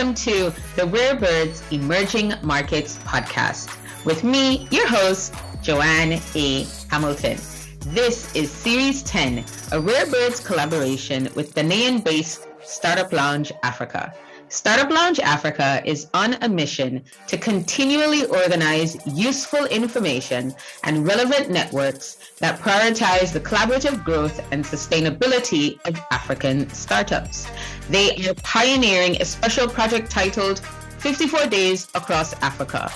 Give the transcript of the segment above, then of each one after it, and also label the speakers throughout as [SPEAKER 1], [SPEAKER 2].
[SPEAKER 1] Welcome to the Rare Birds Emerging Markets podcast with me, your host, Joanne A. Hamilton. This is Series 10, a Rare Birds collaboration with Ghanaian based Startup Lounge Africa. Startup Lounge Africa is on a mission to continually organize useful information and relevant networks that prioritize the collaborative growth and sustainability of African startups. They are pioneering a special project titled 54 Days Across Africa.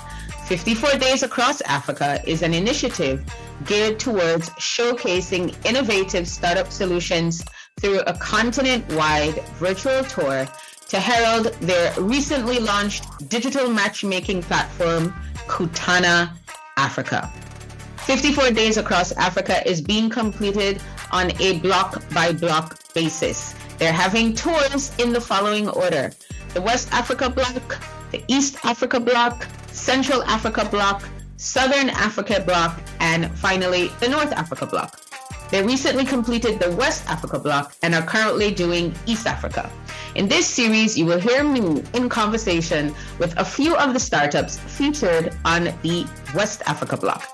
[SPEAKER 1] 54 Days Across Africa is an initiative geared towards showcasing innovative startup solutions through a continent wide virtual tour to herald their recently launched digital matchmaking platform, Kutana Africa. 54 Days Across Africa is being completed on a block by block basis. They're having tours in the following order the West Africa block, the East Africa block, Central Africa block, Southern Africa block, and finally the North Africa block. They recently completed the West Africa block and are currently doing East Africa. In this series, you will hear me in conversation with a few of the startups featured on the West Africa block.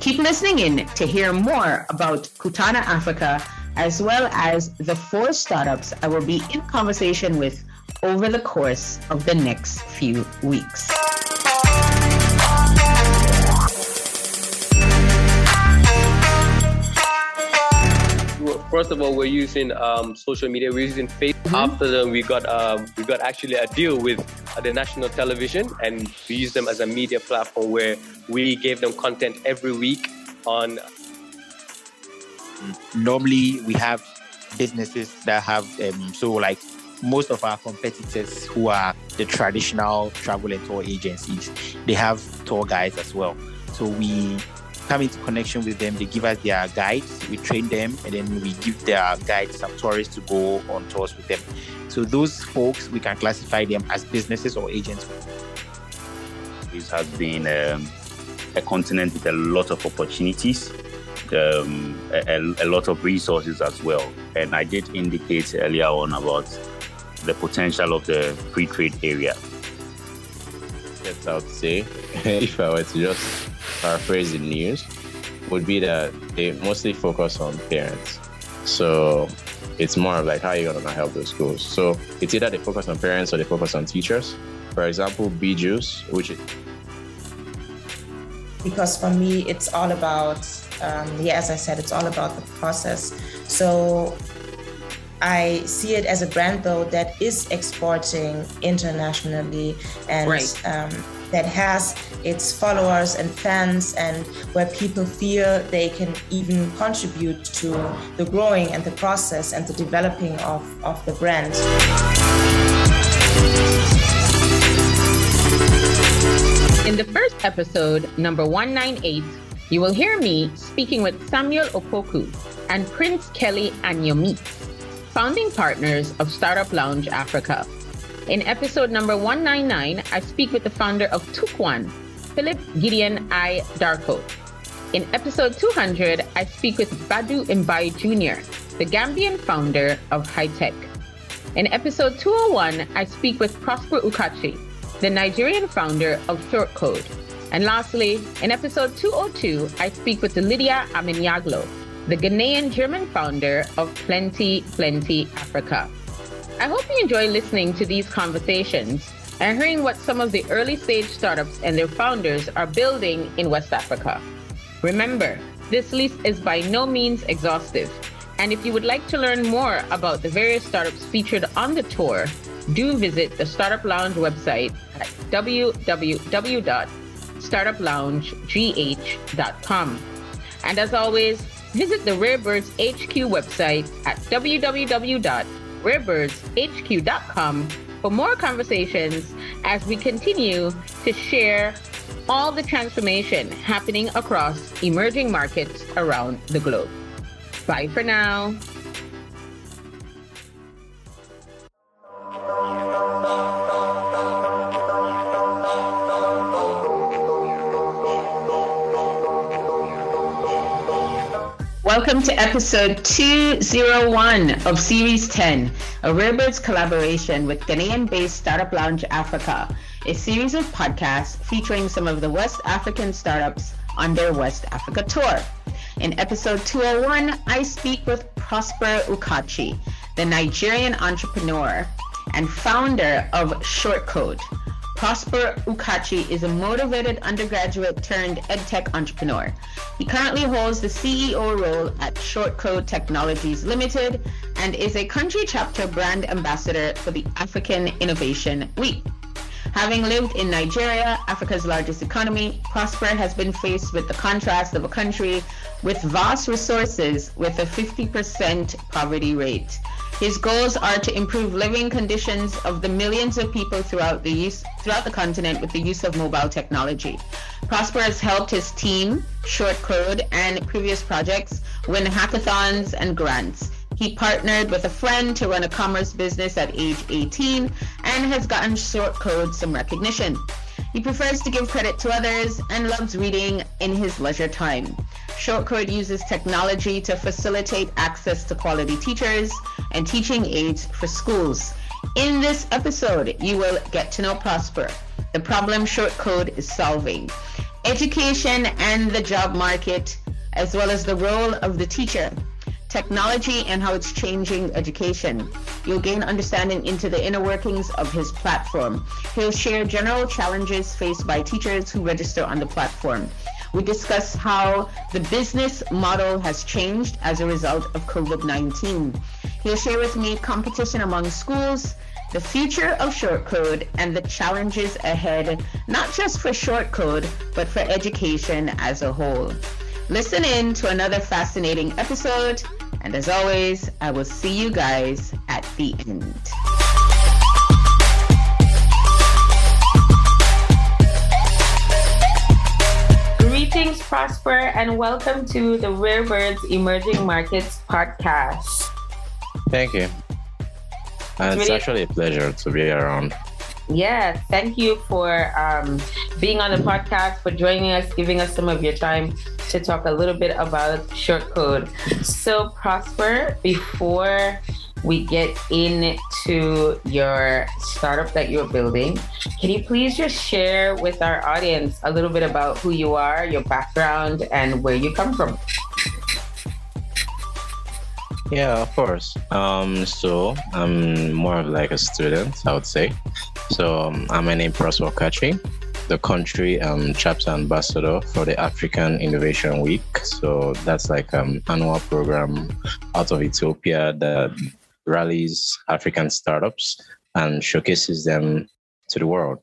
[SPEAKER 1] Keep listening in to hear more about Kutana Africa, as well as the four startups I will be in conversation with over the course of the next few weeks.
[SPEAKER 2] first of all, we're using um, social media. We're using Facebook. Mm-hmm. After that, we got um, we got actually a deal with uh, the national television, and we use them as a media platform where we gave them content every week on.
[SPEAKER 3] Normally, we have businesses that have um, so like most of our competitors who are the traditional travel and tour agencies, they have tour guides as well. So we come into connection with them. They give us their guides, we train them, and then we give their guides some tourists to go on tours with them. So those folks, we can classify them as businesses or agents.
[SPEAKER 4] This has been um, a continent with a lot of opportunities, um, a, a lot of resources as well. And I did indicate earlier on about the potential of the free trade area.
[SPEAKER 5] Yes, I would say, if I were to just paraphrase the news, would be that they mostly focus on parents. So it's more of like how you're gonna help those schools. So it's either they focus on parents or they focus on teachers. For example, Juice, which is
[SPEAKER 6] because for me it's all about um, yeah as i said it's all about the process so I see it as a brand though that is exporting internationally and right. um, that has its followers and fans and where people feel they can even contribute to the growing and the process and the developing of, of the brand.
[SPEAKER 1] In the first episode, number 198, you will hear me speaking with Samuel Opoku and Prince Kelly Anyomit founding partners of Startup Lounge Africa. In episode number 199, I speak with the founder of Tukwan, Philip Gideon I. Darko. In episode 200, I speak with Badu Mbai Jr., the Gambian founder of Hightech. In episode 201, I speak with Prosper Ukachi, the Nigerian founder of Shortcode. And lastly, in episode 202, I speak with Lydia Aminyaglo, the Ghanaian German founder of Plenty Plenty Africa. I hope you enjoy listening to these conversations and hearing what some of the early stage startups and their founders are building in West Africa. Remember, this list is by no means exhaustive. And if you would like to learn more about the various startups featured on the tour, do visit the Startup Lounge website at www.startuploungegh.com. And as always, Visit the Rarebirds HQ website at www.rarebirdshq.com for more conversations as we continue to share all the transformation happening across emerging markets around the globe. Bye for now.
[SPEAKER 7] Welcome to episode 201 of Series 10, a Rarebirds collaboration with Ghanaian based Startup Lounge Africa, a series of podcasts featuring some of the West African startups on their West Africa tour. In episode 201, I speak with Prosper Ukachi, the Nigerian entrepreneur and founder of Shortcode. Prosper Ukachi is a motivated undergraduate turned edtech entrepreneur. He currently holds the CEO role at Shortcode Technologies Limited and is a country chapter brand ambassador for the African Innovation Week. Having lived in Nigeria, Africa's largest economy, Prosper has been faced with the contrast of a country with vast resources with a 50% poverty rate. His goals are to improve living conditions of the millions of people throughout the use, throughout the continent with the use of mobile technology. Prosper has helped his team, Shortcode, and previous projects win hackathons and grants. He partnered with a friend to run a commerce business at age 18 and has gotten Shortcode some recognition. He prefers to give credit to others and loves reading in his leisure time. Shortcode uses technology to facilitate access to quality teachers and teaching aids for schools. In this episode, you will get to know Prosper, the problem Shortcode is solving, education and the job market, as well as the role of the teacher technology and how it's changing education. You'll gain understanding into the inner workings of his platform. He'll share general challenges faced by teachers who register on the platform. We discuss how the business model has changed as a result of COVID 19. He'll share with me competition among schools, the future of Shortcode, and the challenges ahead, not just for Shortcode, but for education as a whole. Listen in to another fascinating episode. And as always, I will see you guys at the end. Greetings, Prosper, and welcome to the Rare Birds Emerging Markets podcast.
[SPEAKER 5] Thank you. And it's, uh, it's really- actually a pleasure to be around.
[SPEAKER 7] Yeah, thank you for um, being on the podcast, for joining us, giving us some of your time to talk a little bit about Shortcode. So, Prosper, before we get into your startup that you're building, can you please just share with our audience a little bit about who you are, your background, and where you come from?
[SPEAKER 5] Yeah, of course. Um, so I'm more of like a student, I would say. So um, I'm an Prosper Kachi, the country um, chapter ambassador for the African Innovation Week. So that's like an um, annual program out of Ethiopia that rallies African startups and showcases them to the world.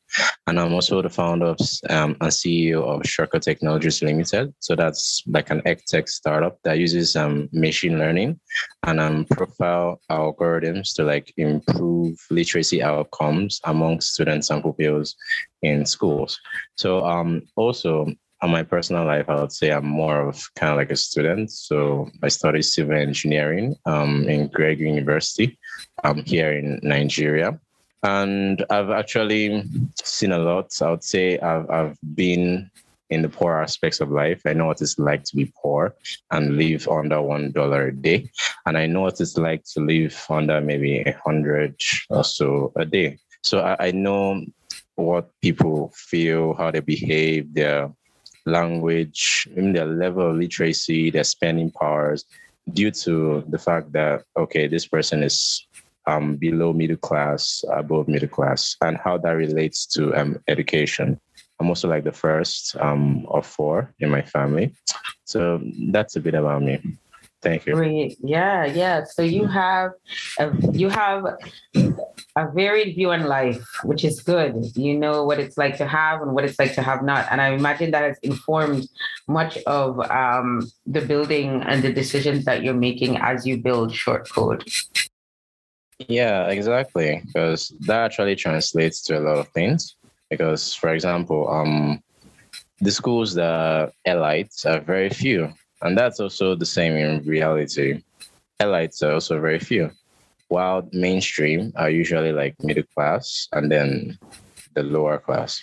[SPEAKER 5] And I'm also the founder of, um, and CEO of Shortcode Technologies Limited. So that's like an tech startup that uses um, machine learning and um, profile algorithms to like improve literacy outcomes among students and pupils in schools. So um, also on my personal life, I would say I'm more of kind of like a student. So I studied civil engineering um, in Greg University um, here in Nigeria and I've actually seen a lot. I would say I've I've been in the poor aspects of life. I know what it's like to be poor and live under one dollar a day, and I know what it's like to live under maybe a hundred or so a day. So I, I know what people feel, how they behave, their language, even their level of literacy, their spending powers, due to the fact that okay, this person is um, below middle class, above middle class, and how that relates to um, education. I'm also like the first um, of four in my family. So that's a bit about me. Thank you.
[SPEAKER 7] Great. Yeah, yeah. So you have a, you have a varied view on life, which is good. You know what it's like to have and what it's like to have not. And I imagine that has informed much of um, the building and the decisions that you're making as you build short Shortcode.
[SPEAKER 5] Yeah, exactly. Because that actually translates to a lot of things. Because, for example, um, the schools that elites are very few. And that's also the same in reality. Elites are also very few. While mainstream are usually like middle class and then the lower class.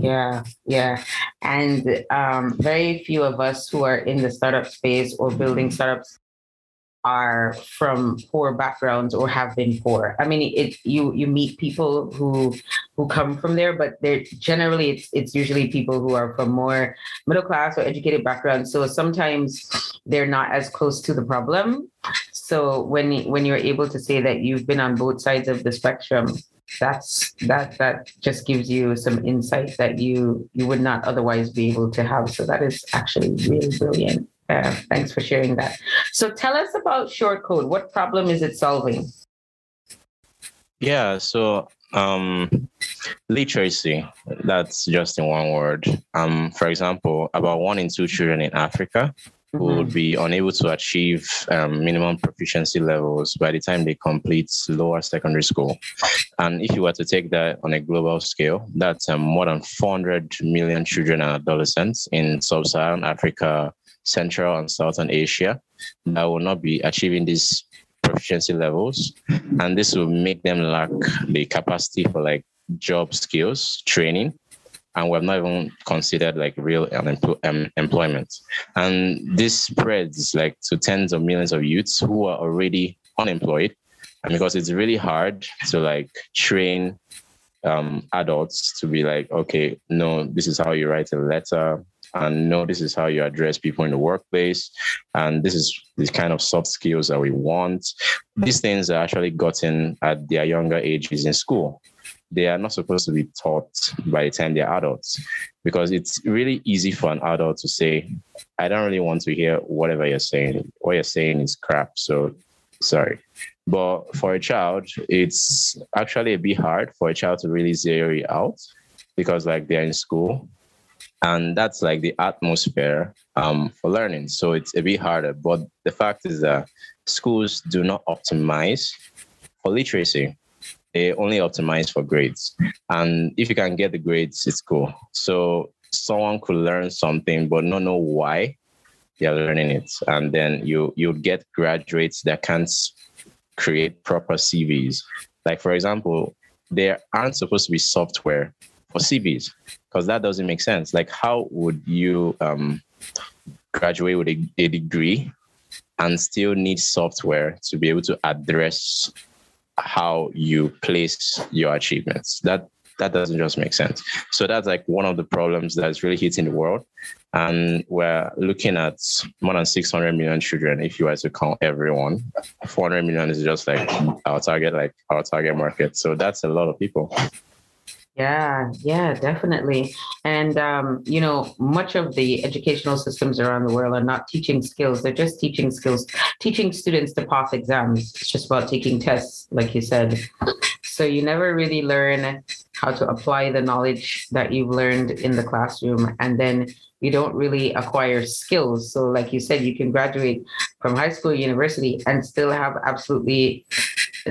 [SPEAKER 1] Yeah, yeah. And um, very few of us who are in the startup space or building startups are from poor backgrounds or have been poor. I mean, it you you meet people who who come from there, but they're generally it's it's usually people who are from more middle class or educated backgrounds. So sometimes they're not as close to the problem. So when when you're able to say that you've been on both sides of the spectrum, that's that that just gives you some insight that you you would not otherwise be able to have. So that is actually really brilliant. Uh, thanks for sharing that. So tell us about Shortcode. What problem is it solving?
[SPEAKER 5] Yeah, so um, literacy, that's just in one word. Um, for example, about one in two children in Africa mm-hmm. would be unable to achieve um, minimum proficiency levels by the time they complete lower secondary school. And if you were to take that on a global scale, that's um, more than 400 million children and adolescents in sub Saharan Africa Central and Southern Asia that will not be achieving these proficiency levels. And this will make them lack the capacity for like job skills training. And we have not even considered like real employment. And this spreads like to tens of millions of youths who are already unemployed. And because it's really hard to like train um, adults to be like, okay, no, this is how you write a letter and know this is how you address people in the workplace and this is the kind of soft skills that we want. These things are actually gotten at their younger ages in school. They are not supposed to be taught by the time they're adults because it's really easy for an adult to say i don't really want to hear whatever you're saying. What you're saying is crap so sorry. But for a child it's actually a bit hard for a child to really zero it out because like they're in school and that's like the atmosphere um, for learning. So it's a bit harder. But the fact is that schools do not optimize for literacy. They only optimize for grades. And if you can get the grades, it's cool. So someone could learn something but not know why they're learning it. And then you you get graduates that can't create proper CVs. Like for example, there aren't supposed to be software for CVs because that doesn't make sense. Like, how would you um, graduate with a, a degree and still need software to be able to address how you place your achievements? That that doesn't just make sense. So that's like one of the problems that's really hitting the world. And we're looking at more than 600 million children. If you were to count everyone, 400 million is just like our target, like our target market. So that's a lot of people.
[SPEAKER 1] Yeah, yeah, definitely. And, um, you know, much of the educational systems around the world are not teaching skills. They're just teaching skills, teaching students to pass exams. It's just about taking tests, like you said. So you never really learn how to apply the knowledge that you've learned in the classroom. And then you don't really acquire skills. So, like you said, you can graduate from high school, university, and still have absolutely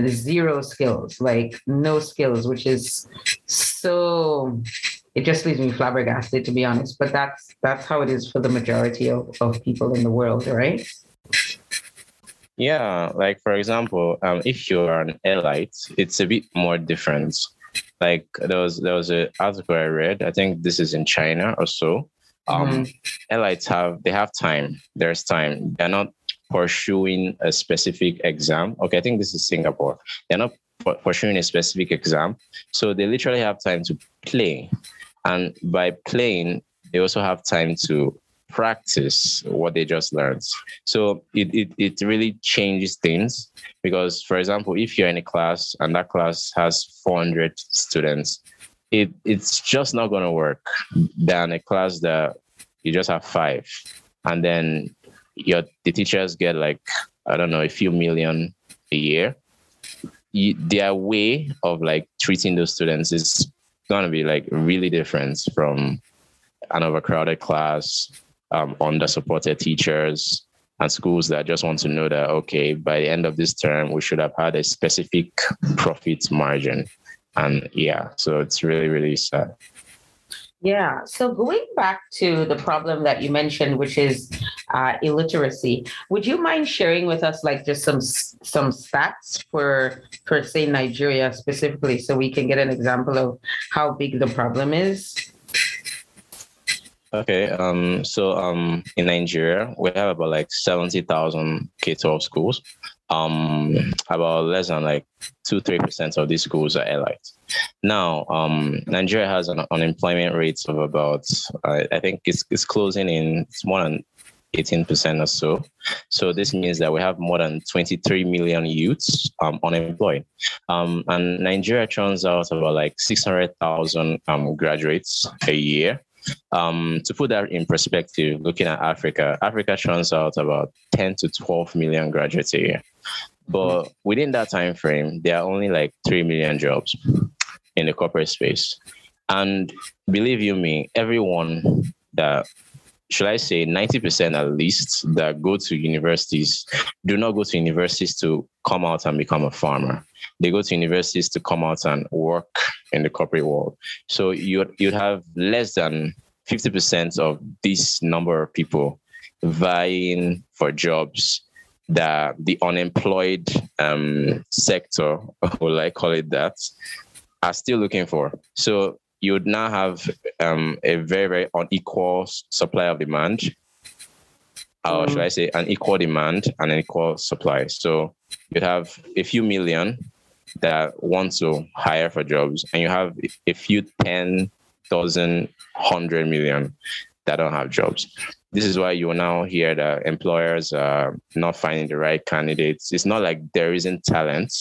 [SPEAKER 1] zero skills, like no skills, which is so it just leaves me flabbergasted to be honest. But that's that's how it is for the majority of, of people in the world, right?
[SPEAKER 5] Yeah, like for example, um, if you're an elite, it's a bit more different. Like there was there was an article I read. I think this is in China or so. Um, mm-hmm. elites have they have time. There's time. They're not pursuing a specific exam. Okay, I think this is Singapore. They're not pursuing a specific exam. So they literally have time to play. And by playing, they also have time to practice what they just learned. So it, it, it really changes things because, for example, if you're in a class and that class has 400 students, it, it's just not going to work than a class that you just have five. And then your the teachers get like I don't know a few million a year. You, their way of like treating those students is gonna be like really different from an overcrowded class, um, under supported teachers, and schools that just want to know that okay, by the end of this term, we should have had a specific profit margin. And yeah, so it's really really sad.
[SPEAKER 1] Yeah. So going back to the problem that you mentioned, which is uh, illiteracy, would you mind sharing with us like just some some stats for for say Nigeria specifically, so we can get an example of how big the problem is?
[SPEAKER 5] Okay. Um. So um, in Nigeria, we have about like seventy thousand K twelve schools. Um, about less than like two three percent of these schools are elite. Now, um, Nigeria has an unemployment rate of about uh, I think it's it's closing in it's more than 18% or so. So this means that we have more than 23 million youths um, unemployed. Um, and Nigeria churns out about like 600,000 um, graduates a year. Um, to put that in perspective, looking at Africa, Africa churns out about 10 to 12 million graduates a year. But within that time frame, there are only like 3 million jobs in the corporate space. And believe you me, everyone that should I say 90% at least that go to universities do not go to universities to come out and become a farmer. They go to universities to come out and work in the corporate world. So you'd, you'd have less than 50% of this number of people vying for jobs that the unemployed um, sector, or I call it that, are still looking for. So you would now have um, a very, very unequal supply of demand. Or should I say an equal demand and an equal supply? So you'd have a few million that want to hire for jobs, and you have a few ten thousand, hundred million that don't have jobs. This is why you now hear that employers are not finding the right candidates. It's not like there isn't talent,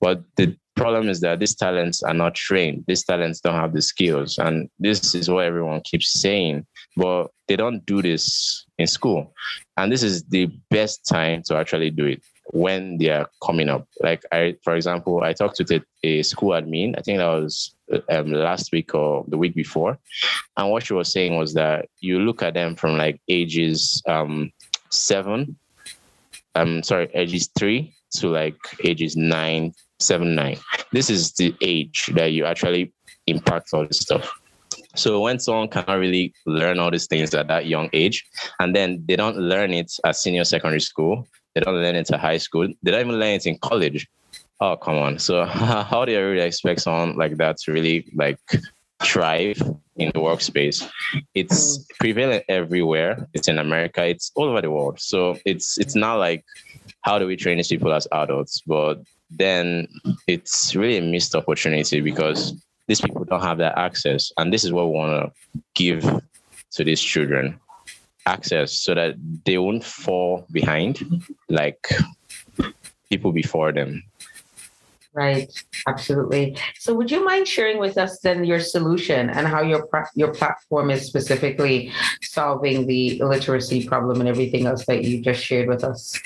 [SPEAKER 5] but the problem is that these talents are not trained. These talents don't have the skills. And this is what everyone keeps saying, but they don't do this in school. And this is the best time to actually do it when they are coming up. Like I, for example, I talked to a school admin. I think that was um, last week or the week before, and what she was saying was that you look at them from like ages um, seven, I'm sorry, ages three to like ages nine, seven, nine. This is the age that you actually impact all this stuff. So when someone cannot really learn all these things at that young age, and then they don't learn it at senior secondary school, they don't learn it at high school, they don't even learn it in college. Oh, come on. So how do you really expect someone like that to really like thrive in the workspace? It's hmm. prevalent everywhere. It's in America. It's all over the world. So it's it's not like how do we train these people as adults? But then it's really a missed opportunity because these people don't have that access. And this is what we want to give to these children access so that they won't fall behind like people before them.
[SPEAKER 1] Right, absolutely. So, would you mind sharing with us then your solution and how your your platform is specifically solving the illiteracy problem and everything else that you just shared with us?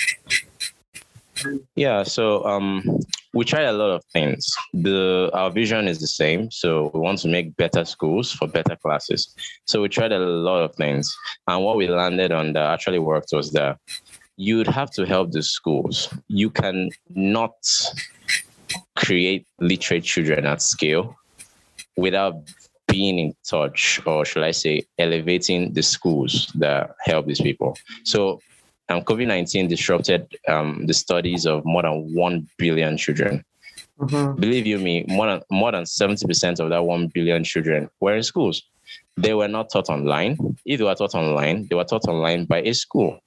[SPEAKER 5] Yeah, so um, we tried a lot of things. The our vision is the same, so we want to make better schools for better classes. So we tried a lot of things, and what we landed on that actually worked was that you'd have to help the schools. You can not create literate children at scale without being in touch, or should I say, elevating the schools that help these people. So um, COVID 19 disrupted um, the studies of more than 1 billion children. Mm-hmm. Believe you me, more than, more than 70% of that 1 billion children were in schools. They were not taught online. If they were taught online, they were taught online by a school.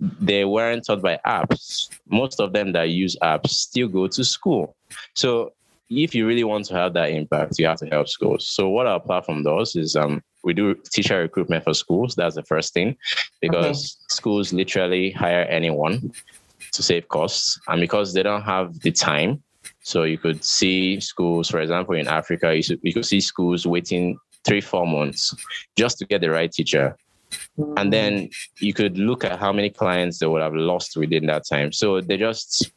[SPEAKER 5] They weren't taught by apps. Most of them that use apps still go to school. So if you really want to have that impact, you have to help schools. So what our platform does is um, we do teacher recruitment for schools. That's the first thing, because okay. schools literally hire anyone to save costs, and because they don't have the time. So you could see schools, for example, in Africa, you, should, you could see schools waiting three, four months just to get the right teacher. And then you could look at how many clients they would have lost within that time. So they just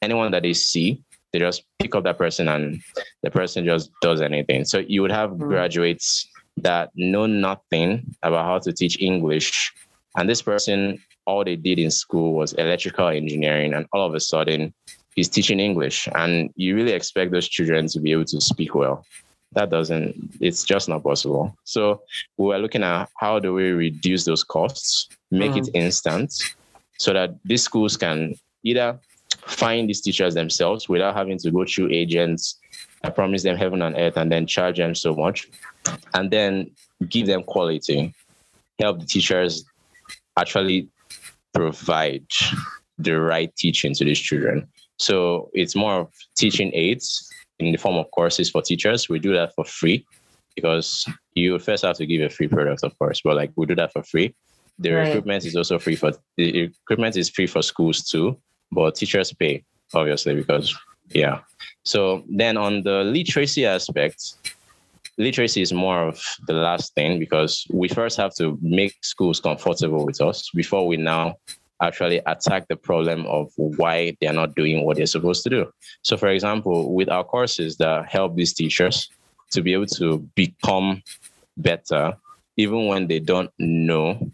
[SPEAKER 5] anyone that they see, they just pick up that person and the person just does anything. So you would have mm. graduates that know nothing about how to teach English. And this person, all they did in school was electrical engineering. And all of a sudden, he's teaching English. And you really expect those children to be able to speak well. That doesn't, it's just not possible. So we are looking at how do we reduce those costs, make mm. it instant, so that these schools can either find these teachers themselves without having to go through agents I promise them heaven and earth and then charge them so much and then give them quality. help the teachers actually provide the right teaching to these children. So it's more of teaching aids in the form of courses for teachers. We do that for free because you first have to give a free product, of course, but like we do that for free. The right. recruitment is also free for the recruitment is free for schools too, but teachers pay obviously because yeah. So then on the literacy aspect, literacy is more of the last thing because we first have to make schools comfortable with us before we now actually attack the problem of why they're not doing what they're supposed to do. So, for example, with our courses that help these teachers to be able to become better, even when they don't know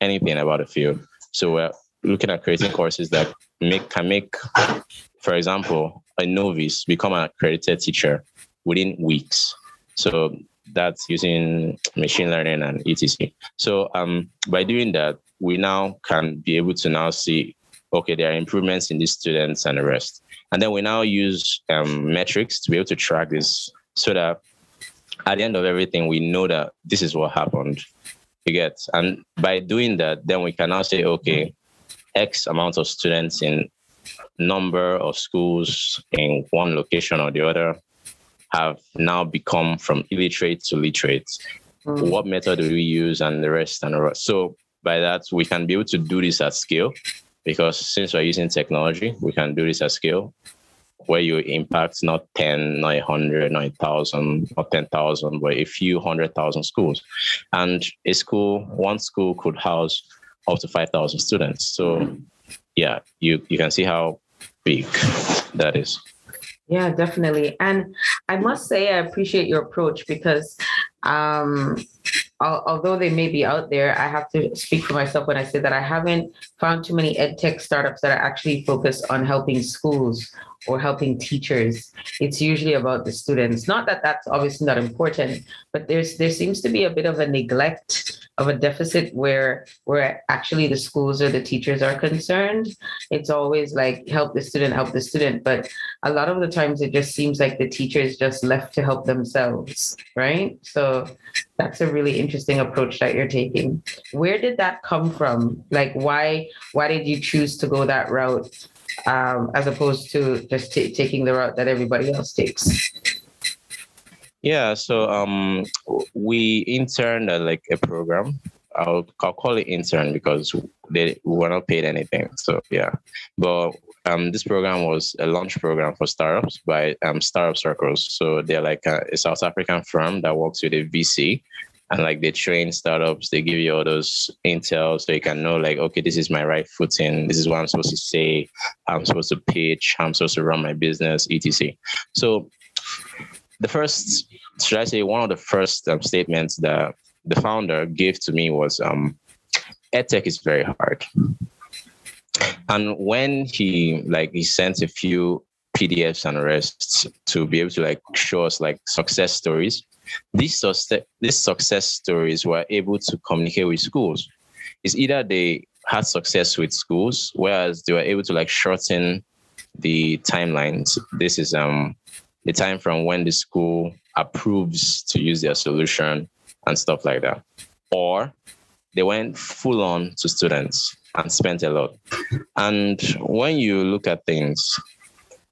[SPEAKER 5] anything about the field. So, we're looking at creating courses that make can make, for example, a novice become an accredited teacher within weeks. So that's using machine learning and etc. So um, by doing that, we now can be able to now see, okay, there are improvements in these students and the rest. And then we now use um, metrics to be able to track this so that at the end of everything, we know that this is what happened. You get, and by doing that, then we can now say, okay, X amount of students in number of schools in one location or the other have now become from illiterate to literate. Mm. What method do we use and the rest and the rest. So by that, we can be able to do this at scale because since we're using technology, we can do this at scale where you impact not 10, not 100, not 1,000, not 10,000, but a few hundred thousand schools. And a school, one school could house up to 5,000 students. So, yeah, you, you can see how big that is.
[SPEAKER 1] Yeah, definitely. And I must say, I appreciate your approach because um, although they may be out there, I have to speak for myself when I say that I haven't found too many ed tech startups that are actually focused on helping schools or helping teachers. It's usually about the students. Not that that's obviously not important, but there's there seems to be a bit of a neglect of a deficit where where actually the schools or the teachers are concerned. It's always like help the student, help the student, but a lot of the times it just seems like the teacher is just left to help themselves, right? So that's a really interesting approach that you're taking. Where did that come from? Like why why did you choose to go that route? Um, as opposed to just t- taking the route that everybody else takes?
[SPEAKER 5] Yeah, so um, we interned at like a program. I'll, I'll call it intern because they were not paid anything. So yeah, but um, this program was a launch program for startups by um, Startup Circles. So they're like a, a South African firm that works with a VC and like they train startups they give you all those intel so you can know like okay this is my right footing this is what i'm supposed to say i'm supposed to pitch i'm supposed to run my business etc. So the first should i say one of the first um, statements that the founder gave to me was um edtech is very hard. And when he like he sent a few pdfs and rests to be able to like show us like success stories these, success, these success stories were able to communicate with schools. It's either they had success with schools, whereas they were able to like shorten the timelines. This is um the time from when the school approves to use their solution and stuff like that. Or they went full on to students and spent a lot. And when you look at things,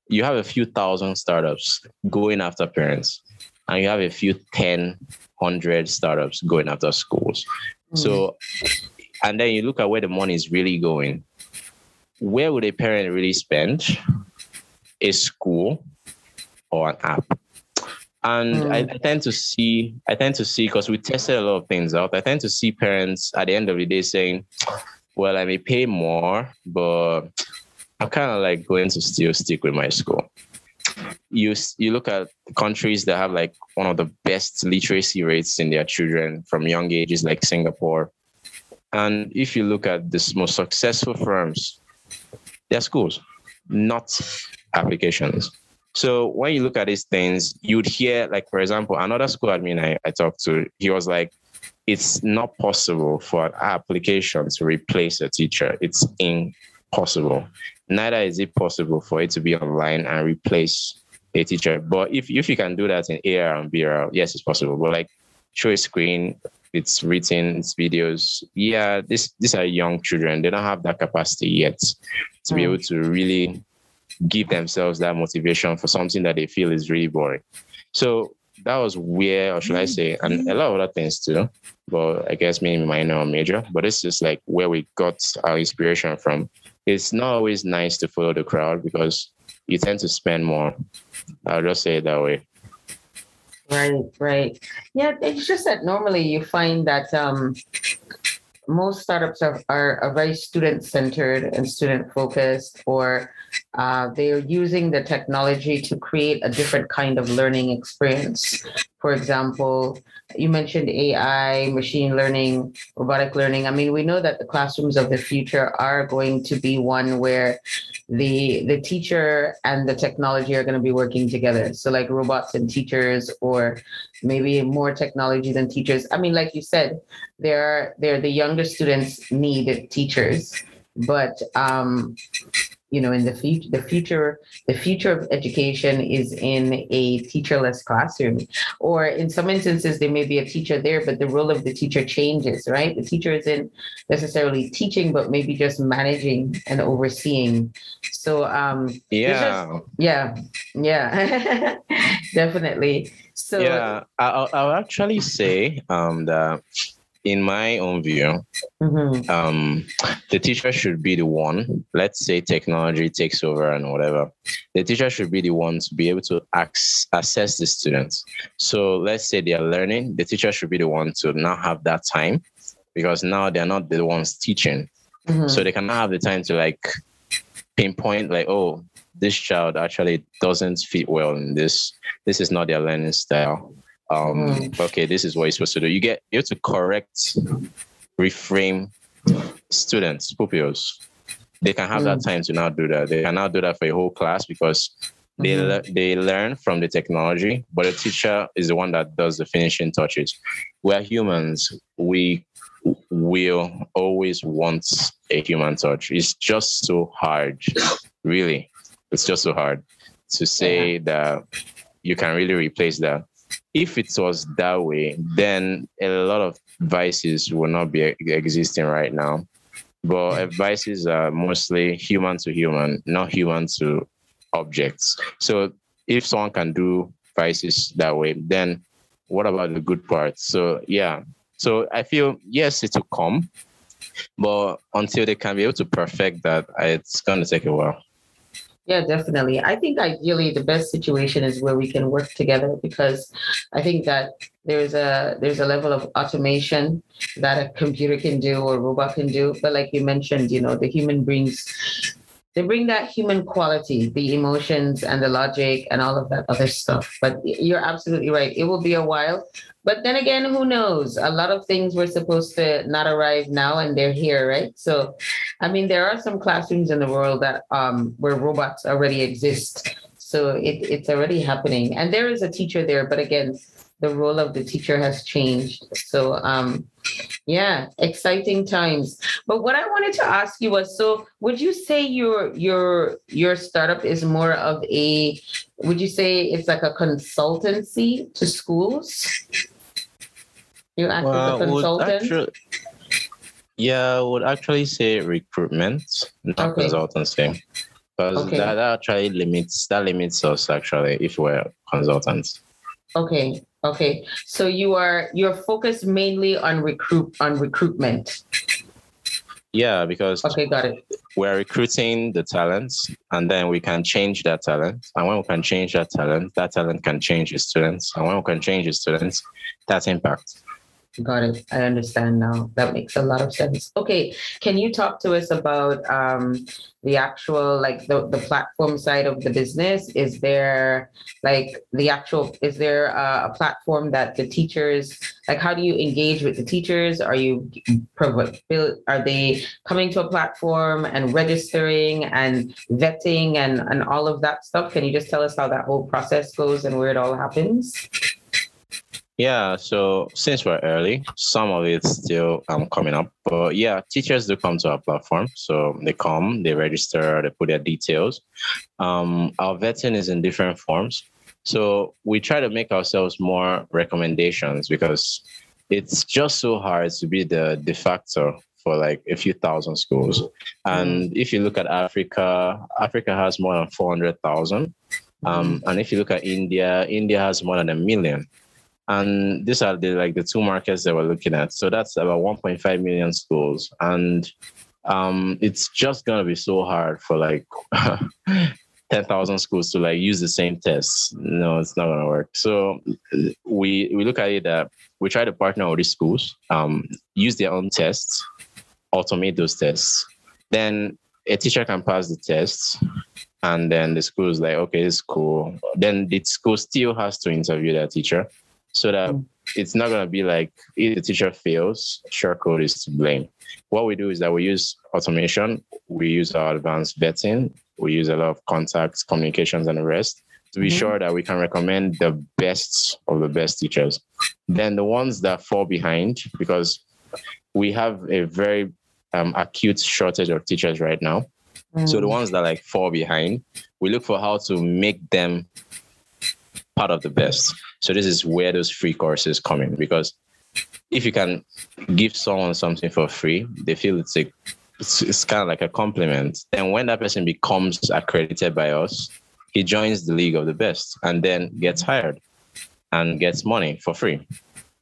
[SPEAKER 5] you have a few thousand startups going after parents and you have a few 10, 100 startups going after schools. Mm-hmm. So, and then you look at where the money is really going. Where would a parent really spend? A school or an app? And mm. I, I, tend to see, I tend to see, because we tested a lot of things out, I tend to see parents at the end of the day saying, well, I may pay more, but I'm kind of like going to still stick with my school you you look at countries that have like one of the best literacy rates in their children from young ages, like Singapore. And if you look at the most successful firms, they're schools, not applications. So when you look at these things, you'd hear, like, for example, another school admin I, I talked to, he was like, it's not possible for an application to replace a teacher. It's impossible. Neither is it possible for it to be online and replace a teacher. But if if you can do that in AR and VR, yes, it's possible. But like show a screen, it's written, it's videos. Yeah, this these are young children. They don't have that capacity yet to be mm. able to really give themselves that motivation for something that they feel is really boring. So that was where, or should I mm. say, and a lot of other things too. But I guess maybe minor or major. But it's just like where we got our inspiration from. It's not always nice to follow the crowd because you tend to spend more. I'll just say it that way.
[SPEAKER 1] Right, right. Yeah, it's just that normally you find that um, most startups are, are, are very student centered and student focused, or uh, they're using the technology to create a different kind of learning experience. For example, you mentioned AI, machine learning, robotic learning. I mean, we know that the classrooms of the future are going to be one where the the teacher and the technology are going to be working together. So like robots and teachers, or maybe more technology than teachers. I mean, like you said, they're they're the younger students need teachers, but um, you know in the future the future the future of education is in a teacherless classroom. Or in some instances there may be a teacher there but the role of the teacher changes right? The teacher isn't necessarily teaching but maybe just managing and overseeing. So um
[SPEAKER 5] yeah
[SPEAKER 1] just, yeah. Yeah definitely. So
[SPEAKER 5] yeah I'll, I'll actually say um that in my own view, mm-hmm. um, the teacher should be the one. Let's say technology takes over and whatever. The teacher should be the one to be able to ac- assess the students. So let's say they are learning. The teacher should be the one to now have that time, because now they're not the ones teaching. Mm-hmm. So they cannot have the time to like pinpoint like, oh, this child actually doesn't fit well in this. This is not their learning style um, mm. okay, this is what you're supposed to do. You get you have to correct, reframe students, pupils. They can have mm. that time to now do that. They can now do that for a whole class because they mm-hmm. le- they learn from the technology, but the teacher is the one that does the finishing touches. We're humans. We will always want a human touch. It's just so hard, really. It's just so hard to say yeah. that you can really replace that if it was that way, then a lot of vices will not be existing right now. But vices are mostly human to human, not human to objects. So if someone can do vices that way, then what about the good parts? So yeah. So I feel yes, it will come, but until they can be able to perfect that, it's gonna take a while.
[SPEAKER 1] Yeah, definitely. I think ideally the best situation is where we can work together because I think that there's a there's a level of automation that a computer can do or robot can do. But like you mentioned, you know, the human brings they bring that human quality, the emotions and the logic and all of that other stuff. But you're absolutely right. It will be a while. But then again, who knows? A lot of things were supposed to not arrive now and they're here, right? So, I mean, there are some classrooms in the world that um, where robots already exist. So it, it's already happening. And there is a teacher there, but again, the role of the teacher has changed. So um, yeah, exciting times. But what I wanted to ask you was so would you say your your your startup is more of a would you say it's like a consultancy to schools? You act well, as a consultant?
[SPEAKER 5] Actually, yeah, I would actually say recruitment, not okay. consultancy. Because okay. that, that actually limits that limits us actually if we're consultants.
[SPEAKER 1] Okay. Okay. So you are you're focused mainly on recruit on recruitment.
[SPEAKER 5] Yeah, because
[SPEAKER 1] okay, got it.
[SPEAKER 5] We're recruiting the talents, and then we can change that talent. And when we can change that talent, that talent can change the students. And when we can change the students, that impact.
[SPEAKER 1] Got it. I understand now. That makes a lot of sense. Okay, can you talk to us about um, the actual like the, the platform side of the business? Is there like the actual is there a, a platform that the teachers like? How do you engage with the teachers? Are you are they coming to a platform and registering and vetting and and all of that stuff? Can you just tell us how that whole process goes and where it all happens?
[SPEAKER 5] Yeah, so since we're early, some of it's still um, coming up. But yeah, teachers do come to our platform. So they come, they register, they put their details. Um, our vetting is in different forms. So we try to make ourselves more recommendations because it's just so hard to be the de facto for like a few thousand schools. And if you look at Africa, Africa has more than 400,000. Um, and if you look at India, India has more than a million. And these are the like the two markets that we're looking at. So that's about 1.5 million schools. And um, it's just gonna be so hard for like 10,000 schools to like use the same tests. No, it's not gonna work. So we we look at it that we try to partner with these schools, um, use their own tests, automate those tests. Then a teacher can pass the tests, and then the school is like, okay, it's cool. Then the school still has to interview that teacher, so that it's not gonna be like if the teacher fails, Shortcode is to blame. What we do is that we use automation, we use our advanced vetting, we use a lot of contacts, communications, and the rest to be
[SPEAKER 1] Mhm.
[SPEAKER 5] sure that we can recommend the best of the best teachers. Then the ones that fall behind, because we have a very um, acute shortage of teachers right now. So the ones that like fall behind, we look for how to make them part of the best. So this is where those free courses come in because if you can give someone something for free, they feel it's a it's, it's kind of like a compliment. Then when that person becomes accredited by us, he joins the league of the best and then gets hired and gets money for free.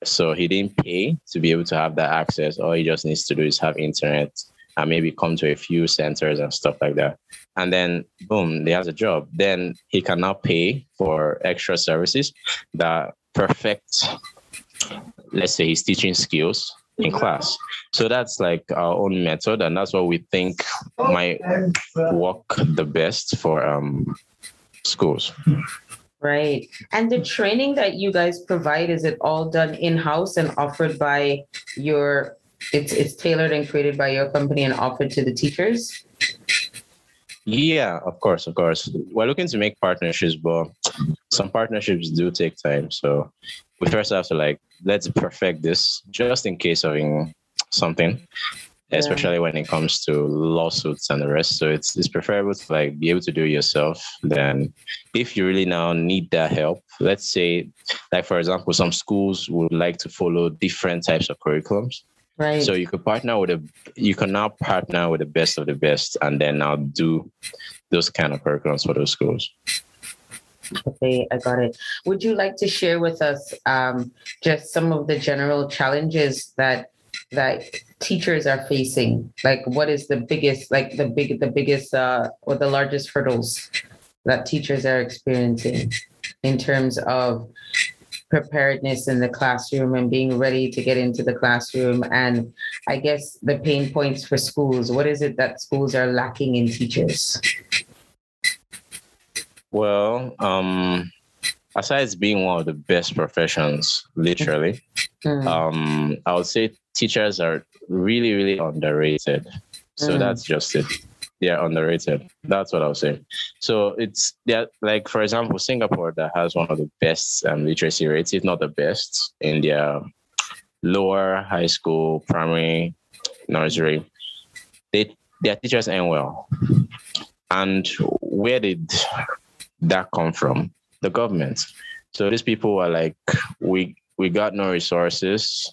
[SPEAKER 5] So he didn't pay to be able to have that access. All he just needs to do is have internet and maybe come to a few centers and stuff like that. And then boom, he has a job. Then he can now pay for extra services that perfect, let's say his teaching skills in class. So that's like our own method, and that's what we think might work the best for um schools.
[SPEAKER 1] Right. And the training that you guys provide, is it all done in-house and offered by your it's it's tailored and created by your company and offered to the teachers?
[SPEAKER 5] Yeah, of course, of course. We're looking to make partnerships, but some partnerships do take time. So we first have to like let's perfect this just in case of in something,
[SPEAKER 1] Yeah.
[SPEAKER 5] especially when it comes to lawsuits and the rest. So it's it's preferable to like be able to do it yourself. Then if you really now need that help, let's say like for example, some schools would like to follow different types of curriculums.
[SPEAKER 1] Right.
[SPEAKER 5] So you could partner with a you can now partner with the best of the best and then now do those kind of curriculums for those schools.
[SPEAKER 1] Okay, I got it. Would you like to share with us um, just some of the general challenges that that teachers are facing? Like, what is the biggest, like the big, the biggest, uh, or the largest hurdles that teachers are experiencing in terms of preparedness in the classroom and being ready to get into the classroom? And I guess the pain points for schools. What is it that schools are lacking in teachers?
[SPEAKER 5] Well, um aside being one of the best professions, literally,
[SPEAKER 1] Mm,
[SPEAKER 5] um, I would say teachers are really, really underrated. So
[SPEAKER 1] Mm.
[SPEAKER 5] that's just it. They're underrated. That's what I was saying. So it's yeah, like for example, Singapore that has one of the best um, literacy rates, if not the best, in their lower high school, primary, nursery. They their teachers end well. And where did that come from? The government. So these people are like, we we got no resources,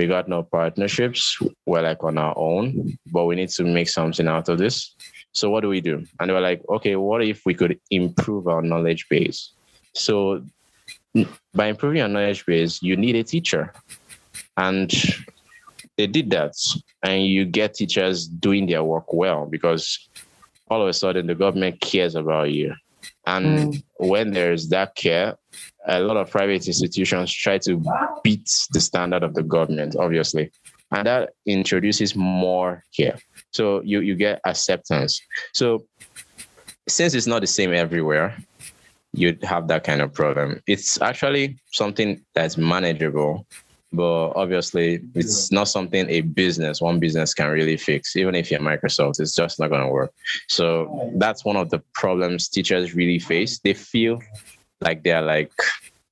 [SPEAKER 5] we got no partnerships. We're like on our own, but we need to make something out of this. So what do we do? And they were like, okay, what if we could improve our knowledge base? So by improving our knowledge base, you need a teacher. And they did that. And you get teachers doing their work well because all of a sudden the government cares about you. And mm. when there's that care, a lot of private institutions try to beat the standard of the government, obviously. And that introduces more care. So you, you get acceptance. So since it's not the same everywhere, you'd have that kind of problem. It's actually something that's manageable, but obviously it's not something a business, one business can really fix. Even if you're Microsoft, it's just not going to work. So that's one of the problems teachers really face. They feel like they're like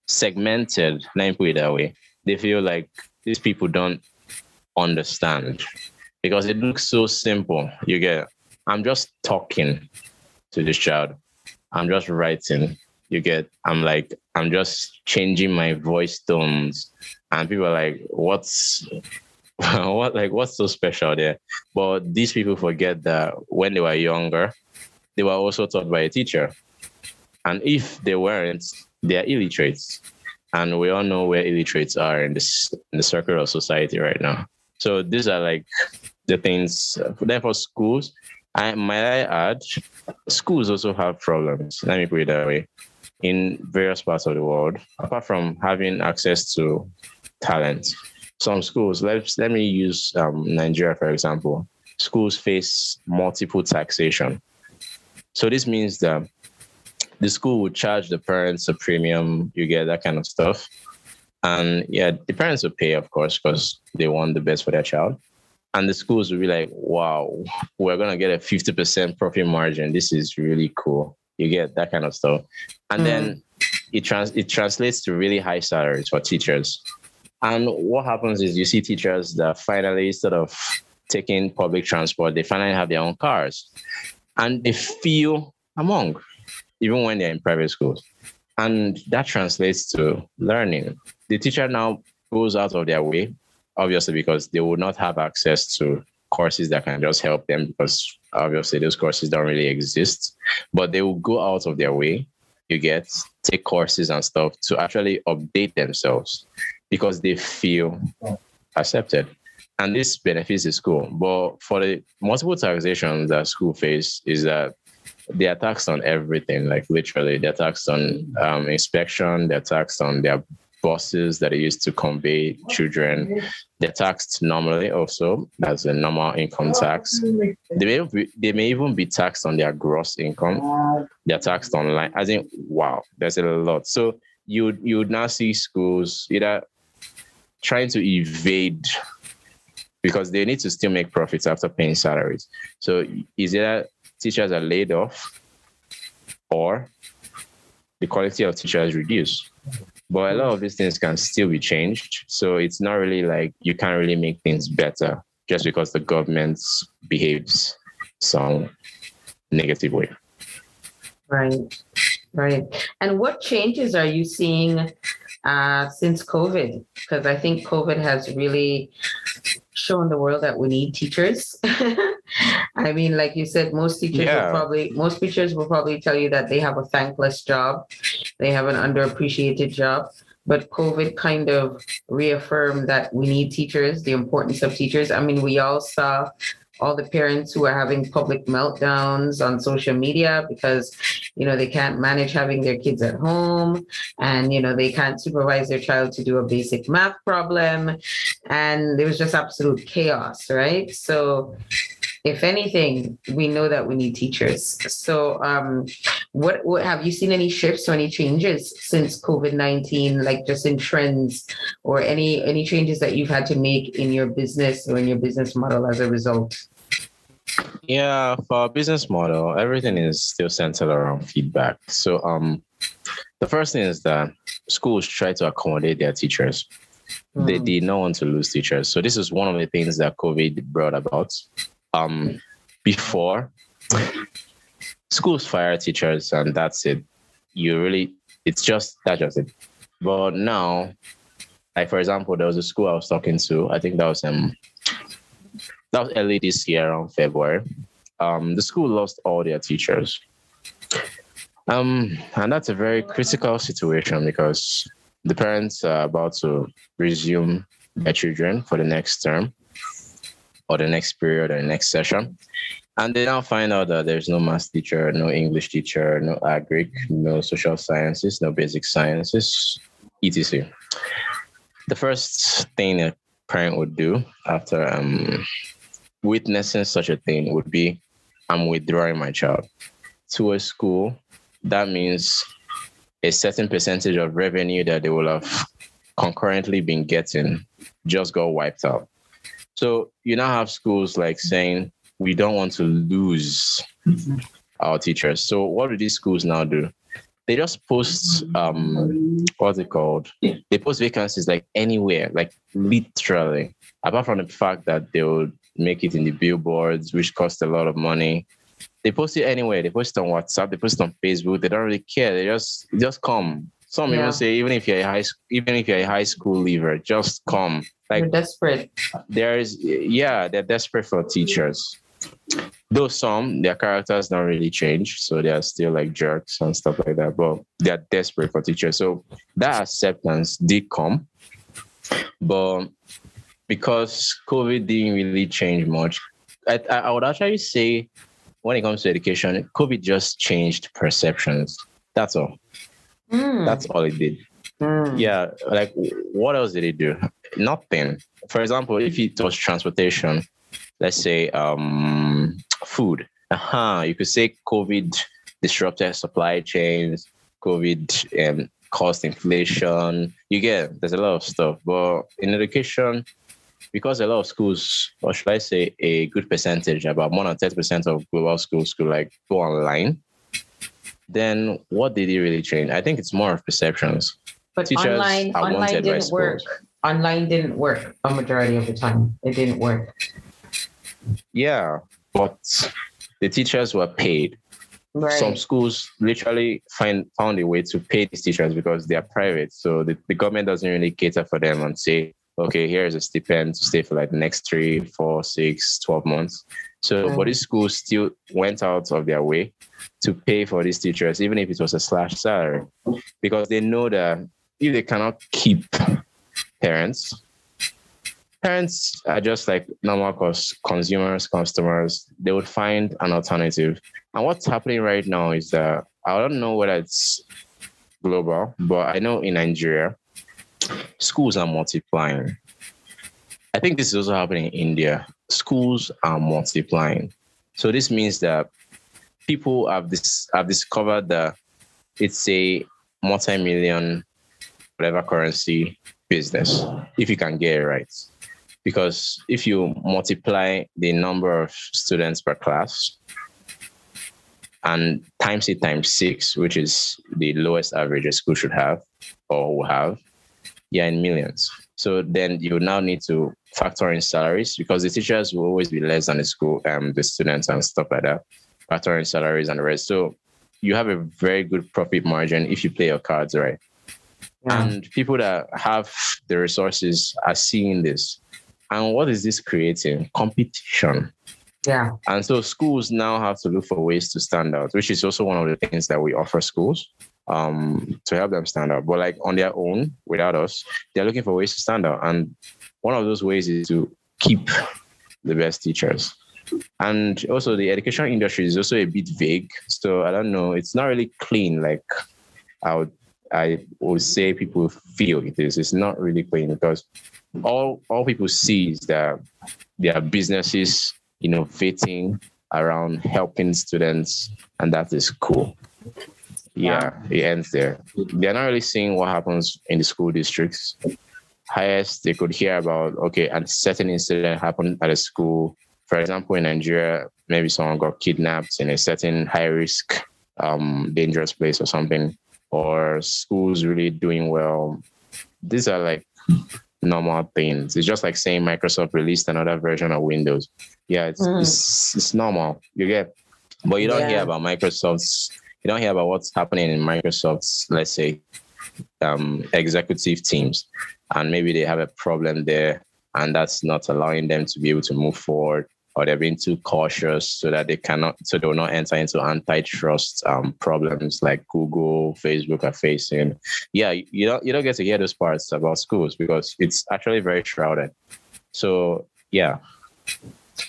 [SPEAKER 5] segmented. Let me put it that way. They feel like these people don't understand because it looks so simple. You get, I'm just talking to this child. I'm just writing. You get, I'm like, I'm just changing my voice tones. And people are like, what's what like what's so special there? But these people forget that when they were younger, they were also taught by a teacher. And if they weren't, they are illiterates. And we all know where illiterates are in this in the circle of society right now. So these are like the things. Then for schools, I might I add, schools also have problems. Let me put it that way. In various parts of the world, apart from having access to talent, some schools. Let let me use um, Nigeria for example. Schools face multiple taxation. So this means that the school would charge the parents a premium. You get that kind of stuff. And yeah, the parents would pay, of course, because they want the best for their child. And the schools would be like, wow, we're going to get a 50% profit margin. This is really cool. You get that kind of stuff. And mm. then it, trans- it translates to really high salaries for teachers. And what happens is you see teachers that finally, instead of taking public transport, they finally have their own cars. And they feel among, even when they're in private schools. And that translates to learning. The teacher now goes out of their way, obviously, because they will not have access to courses that can just help them because obviously those courses don't really exist. But they will go out of their way, you get, take courses and stuff to actually update themselves because they feel accepted. And this benefits the school. But for the multiple taxations that school face is that they are taxed on everything, like literally, they're taxed on um, inspection, they're taxed on their buses that are used to convey children. They're taxed normally also as a normal income tax. They may, be, they may even be taxed on their gross income. They're taxed online. I think, wow, there's a lot. So you you would now see schools either trying to evade because they need to still make profits after paying salaries. So is it teachers are laid off or the quality of teachers reduced? But a lot of these things can still be changed. So it's not really like you can't really make things better just because the government behaves some negative way.
[SPEAKER 1] Right, right. And what changes are you seeing uh, since COVID, because I think COVID has really shown the world that we need teachers. I mean, like you said, most teachers yeah. will probably most teachers will probably tell you that they have a thankless job, they have an underappreciated job. But COVID kind of reaffirmed that we need teachers, the importance of teachers. I mean, we all saw all the parents who are having public meltdowns on social media because you know they can't manage having their kids at home and you know they can't supervise their child to do a basic math problem and there was just absolute chaos right so if anything, we know that we need teachers. So, um, what, what have you seen any shifts or any changes since COVID nineteen, like just in trends, or any any changes that you've had to make in your business or in your business model as a result?
[SPEAKER 5] Yeah, for our business model, everything is still centered around feedback. So, um, the first thing is that schools try to accommodate their teachers. Mm. They did not want to lose teachers. So this is one of the things that COVID brought about um, before schools fire teachers and that's it. You really, it's just that's just it. But now, like for example, there was a school I was talking to. I think that was um that was early this year around February. Um, the school lost all their teachers. Um, and that's a very critical situation because the parents are about to resume their children for the next term or the next period or the next session. And they now find out that there's no math teacher, no English teacher, no agric, no social sciences, no basic sciences, etc. The first thing a parent would do after um, witnessing such a thing would be I'm withdrawing my child to a school. That means a certain percentage of revenue that they will have concurrently been getting just got wiped out. So you now have schools like saying we don't want to lose our teachers. So what do these schools now do? They just post um what's it called? They post vacancies like anywhere, like literally. Apart from the fact that they will make it in the billboards, which cost a lot of money. they post it anywhere. They post it on WhatsApp. They post it on Facebook. They don't really care. They just just come. Some
[SPEAKER 1] Yeah.
[SPEAKER 5] even say even if you're a high even if you're a high school leaver, just come. Like
[SPEAKER 1] You're desperate.
[SPEAKER 5] there's yeah they're desperate for teachers though some their characters don't really change so they're still like jerks and stuff like that but they're desperate for teachers so that acceptance did come but because covid didn't really change much I I would actually say when it comes to education covid just changed perceptions that's all
[SPEAKER 1] Mm,
[SPEAKER 5] that's all it did
[SPEAKER 1] mm.
[SPEAKER 5] yeah, like what else did it do? Nothing. For example, if it was transportation, let's say um food. Uh-huh. You could say COVID disrupted supply chains, COVID um, caused inflation. You get there's a lot of stuff. But in education, because a lot of schools, or should I say a good percentage, about more than 30% of global schools could like go online, then what did it really change? I think it's more of perceptions.
[SPEAKER 1] But
[SPEAKER 5] Teachers
[SPEAKER 1] online,
[SPEAKER 5] are
[SPEAKER 1] online
[SPEAKER 5] wanted
[SPEAKER 1] didn't work. Online didn't work a majority of the time. It didn't work.
[SPEAKER 5] Yeah, but the teachers were paid.
[SPEAKER 1] Right.
[SPEAKER 5] Some schools literally find found a way to pay these teachers because they are private. So the, the government doesn't really cater for them and say, okay, here's a stipend to stay for like the next three, four, six, 12 months. So, but mm. these schools still went out of their way to pay for these teachers, even if it was a slash salary, because they know that if they cannot keep parents, parents are just like normal cons- consumers, customers. They would find an alternative. And what's happening right now is that I don't know whether it's global, but I know in Nigeria, schools are multiplying. I think this is also happening in India. Schools are multiplying. So this means that people have this have discovered that it's a multi-million whatever currency business if you can get it right. Because if you multiply the number of students per class and times it times six, which is the lowest average a school should have or will have, yeah, in millions. So then you now need to factor in salaries because the teachers will always be less than the school, um, the students and stuff like that. Factor salaries and the rest. So you have a very good profit margin if you play your cards right.
[SPEAKER 1] Yeah.
[SPEAKER 5] And people that have the resources are seeing this. And what is this creating? Competition.
[SPEAKER 1] yeah.
[SPEAKER 5] And so schools now have to look for ways to stand out, which is also one of the things that we offer schools um, to help them stand out. But like on their own, without us, they're looking for ways to stand out. And one of those ways is to keep the best teachers. And also the education industry is also a bit vague. So I don't know, it's not really clean like I would I would say people feel it is. It's not really clean because all all people see is that there are businesses innovating around helping students, and that is cool. Yeah, it ends there. They're not really seeing what happens in the school districts. Highest they could hear about, okay, a certain incident happened at a school. For example, in Nigeria, maybe someone got kidnapped in a certain high risk, um, dangerous place or something, or schools really doing well. These are like normal things. It's just like saying Microsoft released another version of Windows. Yeah, it's
[SPEAKER 1] Mm.
[SPEAKER 5] it's, it's normal. You get, but you don't hear about Microsoft's. You don't hear about what's happening in Microsoft's. Let's say, um, executive teams, and maybe they have a problem there, and that's not allowing them to be able to move forward. Or they're being too cautious so that they cannot, so they will not enter into antitrust um, problems like Google, Facebook are facing yeah, you don't you don't get to hear those parts about schools because it's actually very shrouded. So yeah,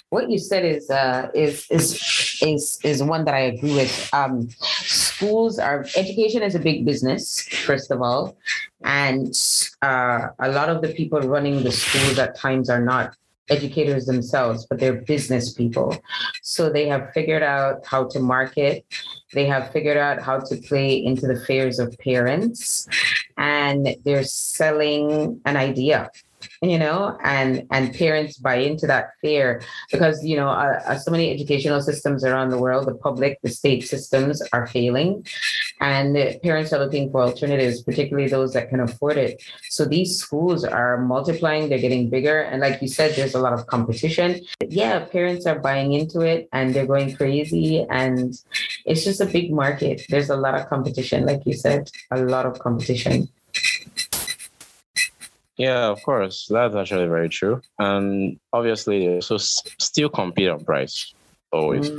[SPEAKER 1] what you said is uh, is is is is one that I agree with. Um, schools are education is a big business, first of all, and uh, a lot of the people running the schools at times are not educators themselves, but they're business people. So they have figured out how to market. They have figured out how to play into the fears of parents, and they're selling an idea you know and and parents buy into that fear because you know uh, uh, so many educational systems around the world the public the state systems are failing and parents are looking for alternatives, particularly those that can afford it. So these schools are multiplying, they're getting bigger. And like you said, there's a lot of competition. Yeah, parents are buying into it and they're going crazy. And it's just a big market. There's a lot of competition, like you said, a lot of competition.
[SPEAKER 5] Yeah, of course. That's actually very true. And obviously, they also still compete on price always.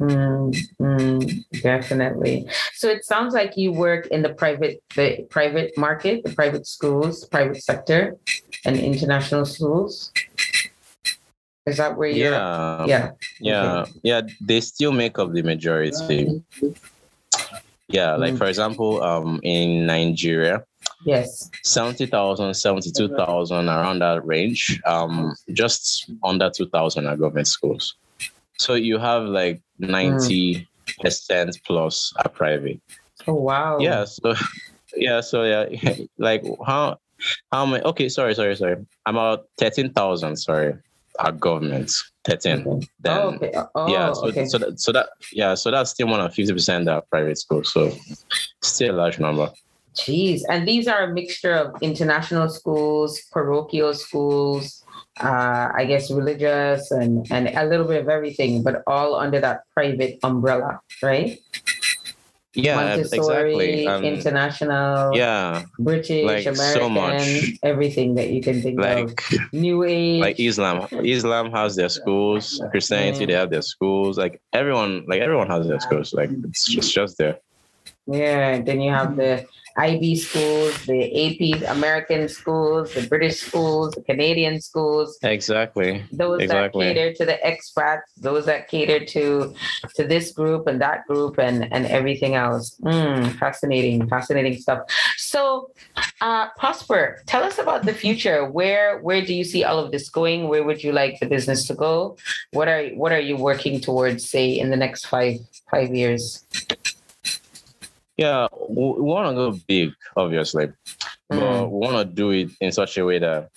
[SPEAKER 1] Mm, mm, definitely. So it sounds like you work in the private the private market, the private schools, private sector, and international schools. Is that where you're?
[SPEAKER 5] Yeah.
[SPEAKER 1] Yeah.
[SPEAKER 5] Yeah.
[SPEAKER 1] Okay.
[SPEAKER 5] Yeah. They still make up the majority. Yeah. Like,
[SPEAKER 1] Mm.
[SPEAKER 5] for example, um, in Nigeria,
[SPEAKER 1] Yes.
[SPEAKER 5] 70,000, 72,000, around that range. Um, just under 2,000 are government schools. So you have like hmm. 90% plus are private.
[SPEAKER 1] Oh wow.
[SPEAKER 5] Yeah. So, yeah. So, yeah. Like, how, how many? Okay. Sorry, sorry, sorry. About 13,000, sorry, are governments. 13.
[SPEAKER 1] Okay.
[SPEAKER 5] Then,
[SPEAKER 1] oh, okay. Oh,
[SPEAKER 5] yeah. So,
[SPEAKER 1] okay.
[SPEAKER 5] so, that, so that, yeah. So that's still more than 50% that are private schools. So, still a large number.
[SPEAKER 1] Jeez. And these are a mixture of international schools, parochial schools, uh, I guess religious and, and a little bit of everything, but all under that private umbrella, right?
[SPEAKER 5] Yeah,
[SPEAKER 1] Montessori,
[SPEAKER 5] exactly. Um,
[SPEAKER 1] international,
[SPEAKER 5] yeah,
[SPEAKER 1] British,
[SPEAKER 5] like,
[SPEAKER 1] American,
[SPEAKER 5] so much.
[SPEAKER 1] everything that you can think of.
[SPEAKER 5] like
[SPEAKER 1] New age.
[SPEAKER 5] like Islam. Islam has their schools. Christianity, they have their schools. Like everyone, like everyone has their schools. Like it's just, just there.
[SPEAKER 1] Yeah, then you have the IB schools, the AP American schools, the British schools, the Canadian schools,
[SPEAKER 5] Exactly.
[SPEAKER 1] those
[SPEAKER 5] Exactly.
[SPEAKER 1] that cater to the expats, those that cater to to this group and that group and and everything else. Mm, fascinating, fascinating stuff. So, uh, Prosper, tell us about the future. Where where do you see all of this going? Where would you like the business to go? What are what are you working towards, say, in the next five five years?
[SPEAKER 5] Yeah, we, want to go big, obviously, but
[SPEAKER 1] Mm.
[SPEAKER 5] we want to do it in such a way that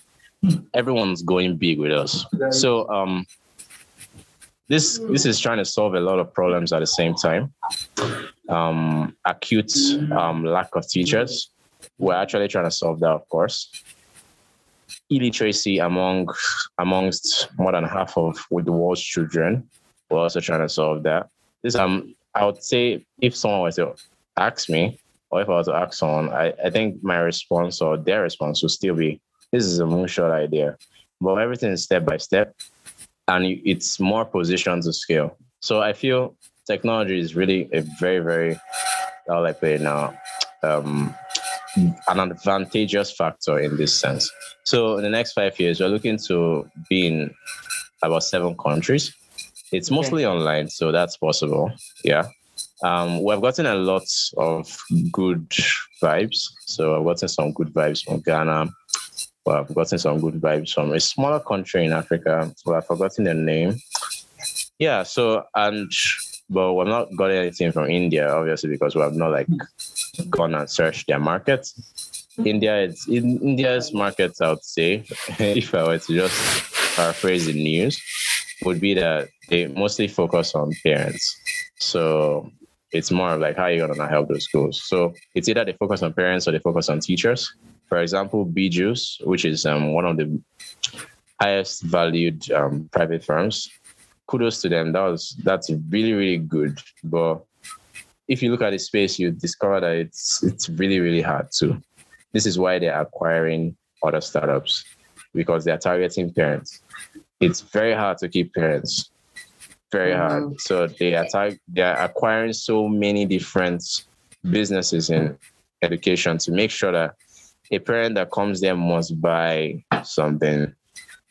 [SPEAKER 5] everyone's going big with us. So, um, this this is trying to solve a lot of problems at the same time. Um, acute um, lack of teachers. We're actually trying to solve that, of course. Illiteracy among amongst more than half of the world's children. We're also trying to solve that. This um, I would say if someone was to ask me, or if I was to ask someone, I, I think my response or their response would still be, this is a moonshot idea. But everything is step by step and it's more position to scale. So I feel technology is really a very, very, how I put it now, um, an advantageous factor in this sense. So in the next five years, we're looking to be in about seven countries. It's mostly online, so that's possible. Yeah. Um, we've gotten a lot of good vibes. So I've gotten some good vibes from Ghana. Well, I've gotten some good vibes from a smaller country in Africa. Well, I've forgotten the name. Yeah. So and but we've not got anything from India, obviously, because we have not like gone and searched their market. India, it's in India's markets. I would say, if I were to just paraphrase the news, would be that they mostly focus on parents. So it's more of like how you're gonna help those schools. So it's either they focus on parents or they focus on teachers. For example, BYJU'S, which is um, one of the highest valued um, private firms. Kudos to them. That was that's really really good. But if you look at the space, you discover that it's it's really really hard to. This is why they're acquiring other startups because they're targeting parents. It's very hard to keep parents. Very mm-hmm. hard. So they are they are acquiring so many different businesses in education to make sure that a parent that comes there must buy something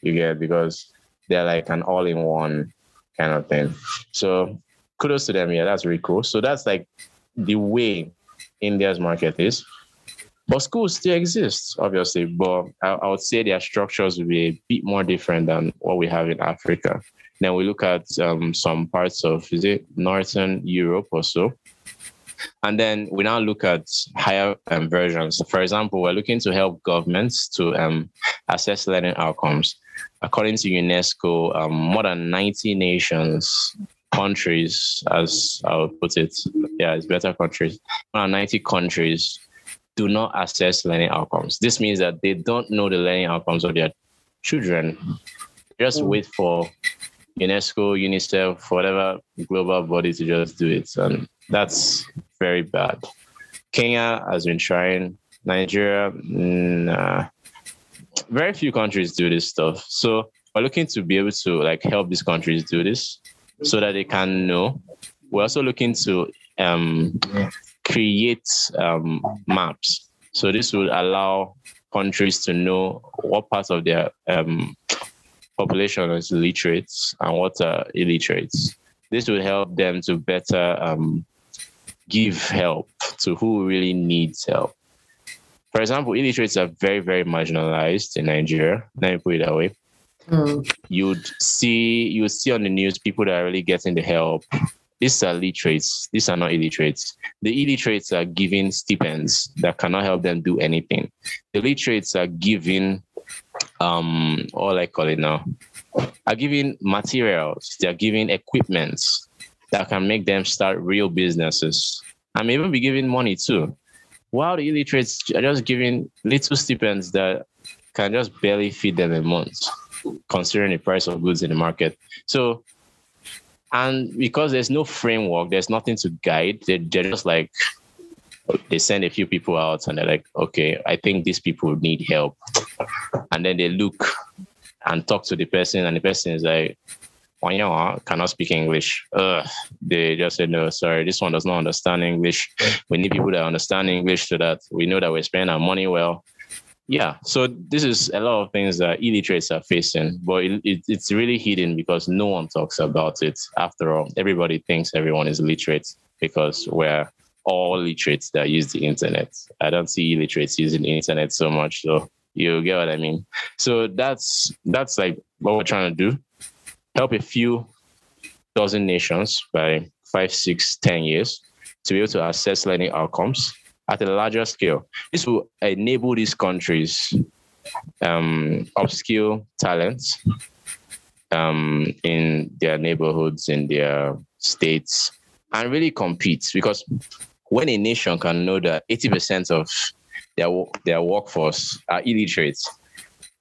[SPEAKER 5] you get because they're like an all-in-one kind of thing. So kudos to them. Yeah, that's really cool. So that's like the way India's market is. But schools still exist, obviously, but I, I would say their structures will be a bit more different than what we have in Africa. Then we look at um, some parts of is it Northern Europe or so. And then we now look at higher um, versions. For example, we're looking to help governments to um, assess learning outcomes. According to UNESCO, um, more than 90 nations countries, as I would put it, yeah, it's better countries. more than 90 countries do not assess learning outcomes. This means that they don't know the learning outcomes of their children. Just mm. wait for UNESCO, UNICEF, whatever global body to just do it. And that's very bad. Kenya has been trying, Nigeria, nah. Very few countries do this stuff. So we're looking to be able to like help these countries do this so that they can know. We're also looking to um, create um, maps. So this will allow countries to know what parts of their um, population is literate and what are illiterate. This will help them to better um, give help to who really needs help. For example, illiterates are very, very marginalized in Nigeria. Let me put it that way. Mm. You'd see you would see on the news people that are really getting the help. These are literates. These are not illiterates. The illiterates are giving stipends that cannot help them do anything. The literates are giving um all I call it now are giving materials, they're giving equipment that can make them start real businesses. and even be giving money too. While the illiterates are just giving little stipends that can just barely feed them a month, considering the price of goods in the market. So, and because there's no framework, there's nothing to guide, they're, they're just like, they send a few people out and they're like, okay, I think these people need help. And then they look and talk to the person, and the person is like, Wanya cannot speak English. They just said, no, sorry, this one does not understand English. We need people that understand English so that we know that we're spending our money well. Yeah, so this is a lot of things that illiterates are facing, but it, it, it's really hidden because no one talks about it. After all, everybody thinks everyone is literate because we're all literates that use the internet. I don't see illiterates using the internet so much. So you get what I mean? So that's that's like what we're trying to do. Help a few dozen nations by five, six, ten years to be able to assess learning outcomes at a larger scale. This will enable these countries um, upskill talents um, in their neighborhoods, in their states, and really compete. Because when a nation can know that 80% of their their workforce are illiterate.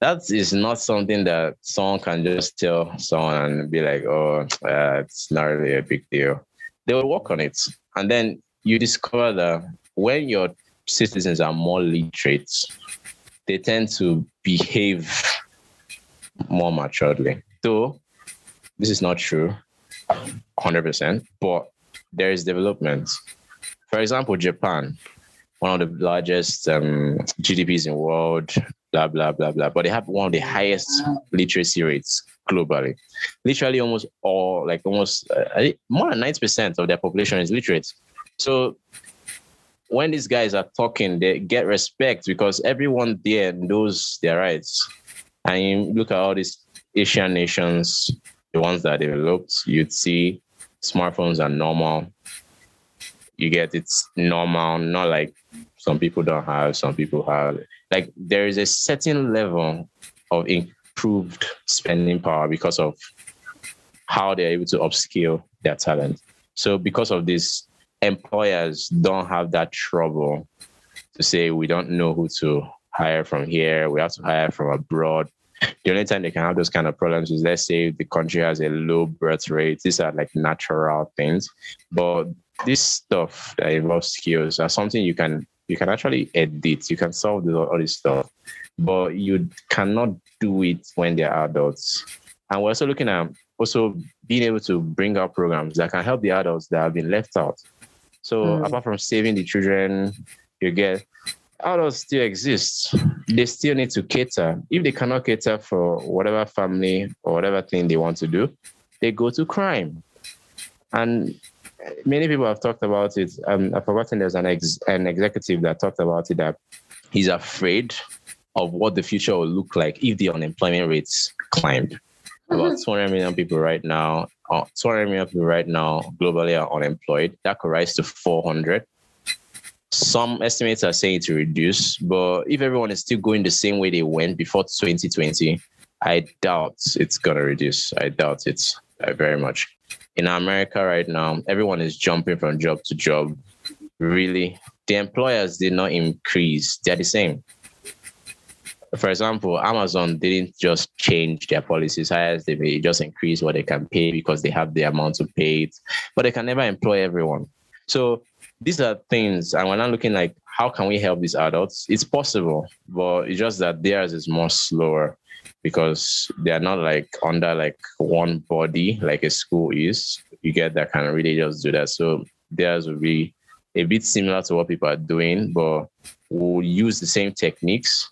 [SPEAKER 5] That is not something that someone can just tell someone and be like, "Oh, uh, it's not really a big deal." They will work on it, and then you discover that when your citizens are more literate, they tend to behave more maturely. Though this is not true, hundred percent, but there is development. For example, Japan one of the largest um, GDPs in the world, blah, blah, blah, blah. But they have one of the highest literacy rates globally. Literally almost all, like almost uh, more than 90% of their population is literate. So when these guys are talking, they get respect because everyone there knows their rights. And you look at all these Asian nations, the ones that developed, you'd see smartphones are normal. You get it's normal, not like some people don't have, some people have. Like there is a certain level of improved spending power because of how they're able to upskill their talent. So because of this, employers don't have that trouble to say we don't know who to hire from here, we have to hire from abroad. The only time they can have those kind of problems is let's say the country has a low birth rate. These are like natural things. But this stuff that involves skills are something you can you can actually edit, you can solve the, all this stuff, but you cannot do it when they're adults. And we're also looking at also being able to bring out programs that can help the adults that have been left out. So mm. apart from saving the children, you get adults still exist. They still need to cater. If they cannot cater for whatever family or whatever thing they want to do, they go to crime. And many people have talked about it. Um, I've forgotten there's an ex- an executive that talked about it that he's afraid of what the future will look like if the unemployment rates climbed. About mm-hmm. 200 million people right now, uh, 200 million people right now globally are unemployed. That could rise to 400. Some estimates are saying to reduce, but if everyone is still going the same way they went before 2020, I doubt it's gonna reduce. I doubt it uh, very much. In America right now, everyone is jumping from job to job. Really, the employers did not increase; they're the same. For example, Amazon didn't just change their policies as they may just increase what they can pay because they have the amount to pay it, but they can never employ everyone. So these are things, and we're not looking like how can we help these adults? It's possible, but it's just that theirs is more slower because they are not like under like one body like a school is. You get that kind of really just do that. So theirs will be a bit similar to what people are doing, but we'll use the same techniques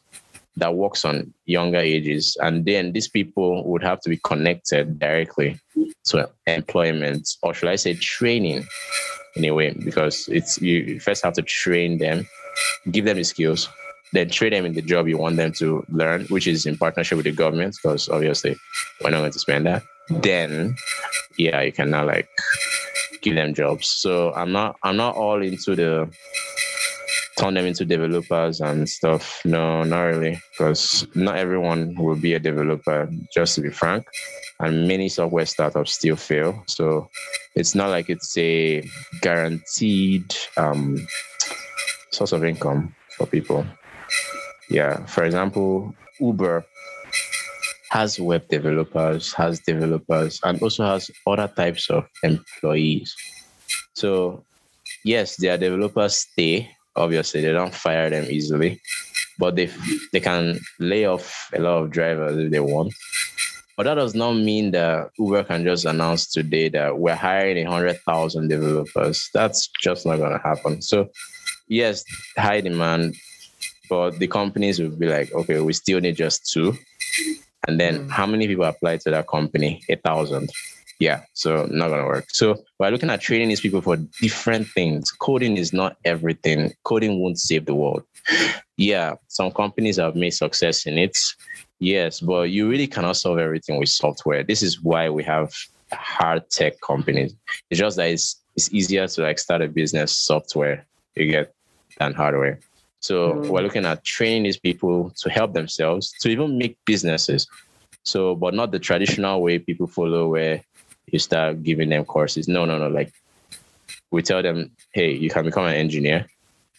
[SPEAKER 5] that works on younger ages. And then these people would have to be connected directly to employment, or should I say training in a way, because it's you first have to train them, give them the skills, then train them in the job you want them to learn, which is in partnership with the government, because obviously we're not going to spend that. Then, yeah, you can now like give them jobs. So I'm not I'm not all into the turn them into developers and stuff. No, not really, because not everyone will be a developer. Just to be frank, and many software startups still fail. So it's not like it's a guaranteed um, source of income for people. Yeah, for example, Uber has web developers, has developers, and also has other types of employees. So, yes, their developers stay. Obviously, they don't fire them easily, but they they can lay off a lot of drivers if they want. But that does not mean that Uber can just announce today that we're hiring a hundred thousand developers. That's just not gonna happen. So, yes, high demand, but the companies will be like, okay, we still need just two and then mm. how many people apply to that company? A thousand. Yeah, so not gonna work. So we're looking at training these people for different things. Coding is not everything. Coding won't save the world. Yeah, some companies have made success in it. Yes, but you really cannot solve everything with software. This is why we have hard tech companies. It's just that it's it's easier to like start a business software you get than hardware. So mm. we're looking at training these people to help themselves to even make businesses. So, but not the traditional way people follow where you start giving them courses. No, no, no. Like we tell them, hey, you can become an engineer.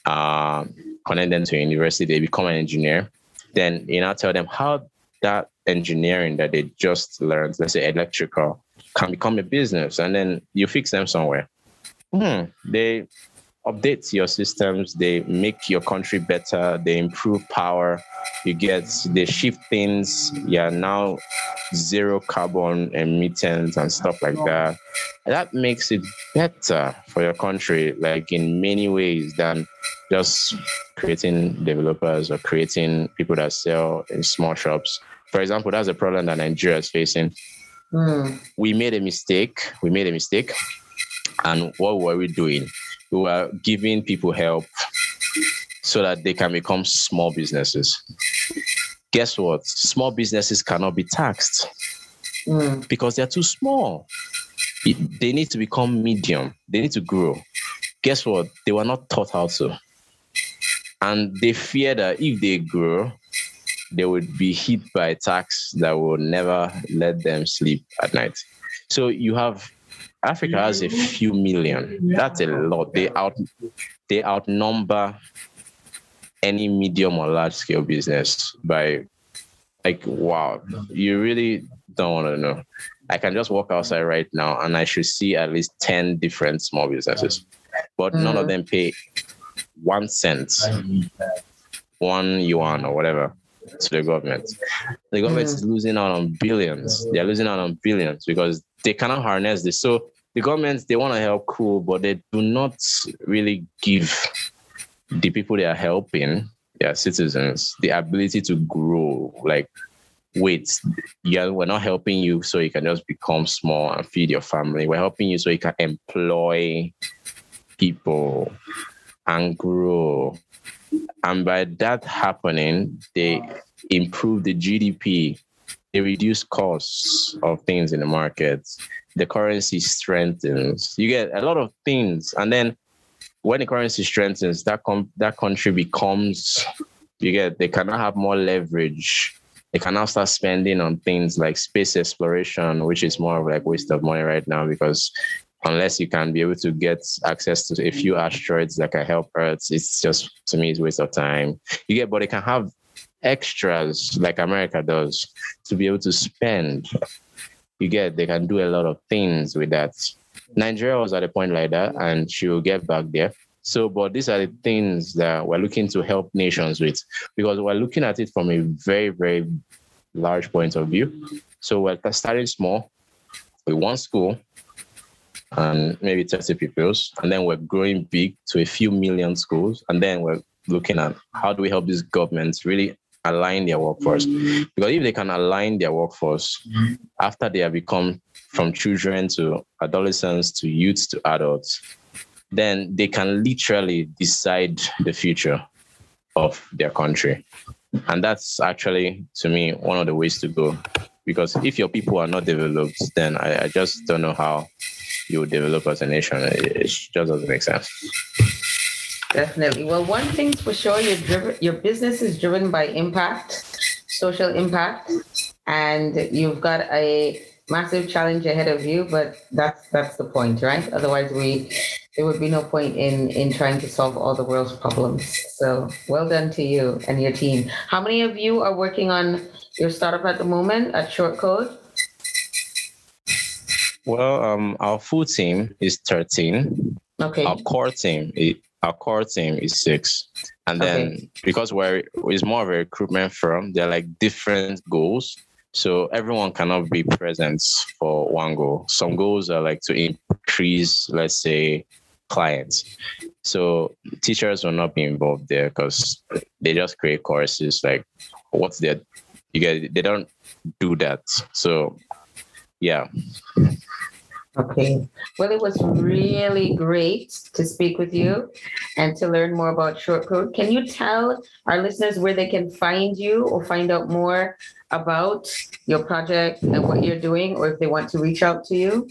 [SPEAKER 5] Um, connect them to university, they become an engineer. Then you now tell them how that engineering that they just learned, let's say electrical, can become a business, and then you fix them somewhere. Hmm, they update your systems, they make your country better, they improve power, you get they shift things, yeah, now zero carbon emittance and stuff like that. That makes it better for your country, like in many ways than just creating developers or creating people that sell in small shops. For example, that's a problem that Nigeria is facing. Mm. We made a mistake. We made a mistake. And what were we doing? We are giving people help so that they can become small businesses. Guess what? Small businesses cannot be taxed mm. because they're too small. They need to become medium, they need to grow. Guess what? They were not taught how to. And they fear that if they grow, they would be hit by a tax that will never let them sleep at night. So you have Africa has a few million. That's a lot. They out they outnumber any medium or large scale business by like wow. You really don't want to know. I can just walk outside right now and I should see at least 10 different small businesses. But mm. none of them pay one cent, one yuan or whatever to the government. The government mm. is losing out on billions. They're losing out on billions because they cannot harness this. So the governments they want to help cool but they do not really give the people they are helping their citizens the ability to grow. Like wait yeah we're not helping you so you can just become small and feed your family. We're helping you so you can employ people and grow. And by that happening they improve the gdp they reduce costs of things in the market the currency strengthens. You get a lot of things, and then when the currency strengthens, that com- that country becomes you get they cannot have more leverage they cannot start spending on things like space exploration, which is more of like waste of money right now because unless you can be able to get access to a few asteroids that can help Earth, it's just to me it's waste of time. You get, but they can have extras like America does to be able to spend. You get, they can do a lot of things with that. Nigeria was at a point like that, and she will get back there. So, but these are the things that we're looking to help nations with because we're looking at it from a very, very large point of view. So, we're starting small with one school and maybe 30 pupils, and then we're growing big to a few million schools, and then we're looking at how do we help these governments really align their workforce. Because if they can align their workforce after they have become from children to adolescents to youths to adults then they can literally decide the future of their country. And that's actually to me one of the ways to go. Because if your people are not developed then i, I just don't know how you develop as a nation. It, it just doesn't make sense
[SPEAKER 1] Definitely. Well, one thing's for sure, your driven, your business is driven by impact, social impact, and you've got a massive challenge ahead of you. But that's that's the point, right? Otherwise, we there would be no point in in trying to solve all the world's problems. So, well done to you and your team. How many of you are working on your startup at the moment at Shortcode?
[SPEAKER 5] Well, um, our full team is 13.
[SPEAKER 1] Okay.
[SPEAKER 5] Our core team is our core team is six. And then okay. because we're it's more of a recruitment firm, they're like different goals. So everyone cannot be present for one goal. Some goals are like to increase, let's say, clients. So teachers will not be involved there because they just create courses like what's their you get they don't do that. So yeah.
[SPEAKER 1] Okay. Well, it was really great to speak with you and to learn more about Shortcode. Can you tell our listeners where they can find you or find out more about your project and what you're doing, or if they want to reach out to you?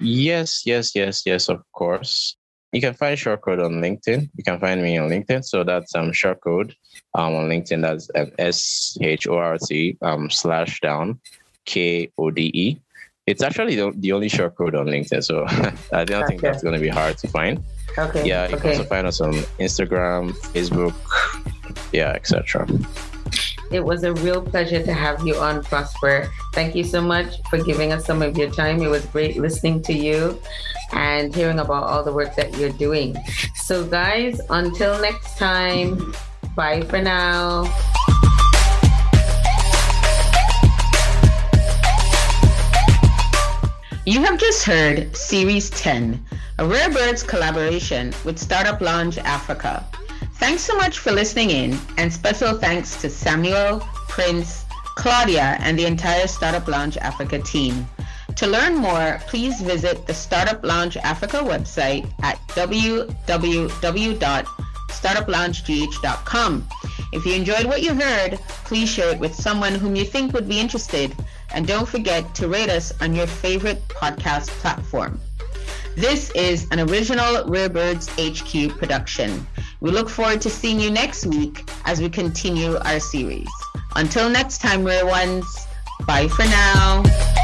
[SPEAKER 5] Yes, yes, yes, yes, of course. You can find Shortcode on LinkedIn. You can find me on LinkedIn. So that's um Shortcode um, on LinkedIn. That's S H O R T um slash down K O D E it's actually the, the only Shortcode on LinkedIn, so I don't okay. think that's going to be hard to find.
[SPEAKER 1] Okay.
[SPEAKER 5] Yeah, you
[SPEAKER 1] okay.
[SPEAKER 5] can also find us on Instagram, Facebook, yeah, etc.
[SPEAKER 1] It was a real pleasure to have you on, Prosper. Thank you so much for giving us some of your time. It was great listening to you and hearing about all the work that you're doing. So, guys, until next time, bye for now. You have just heard Series 10, a Rare Birds collaboration with Startup Lounge Africa. Thanks so much for listening in, and special thanks to Samuel, Prince, Claudia, and the entire Startup Lounge Africa team. To learn more, please visit the Startup Lounge Africa website at www.startuploungegh.com. If you enjoyed what you heard, please share it with someone whom you think would be interested and don't forget to rate us on your favorite podcast platform. This is an original Rare Birds HQ production. We look forward to seeing you next week as we continue our series. Until next time, Rare Ones, bye for now.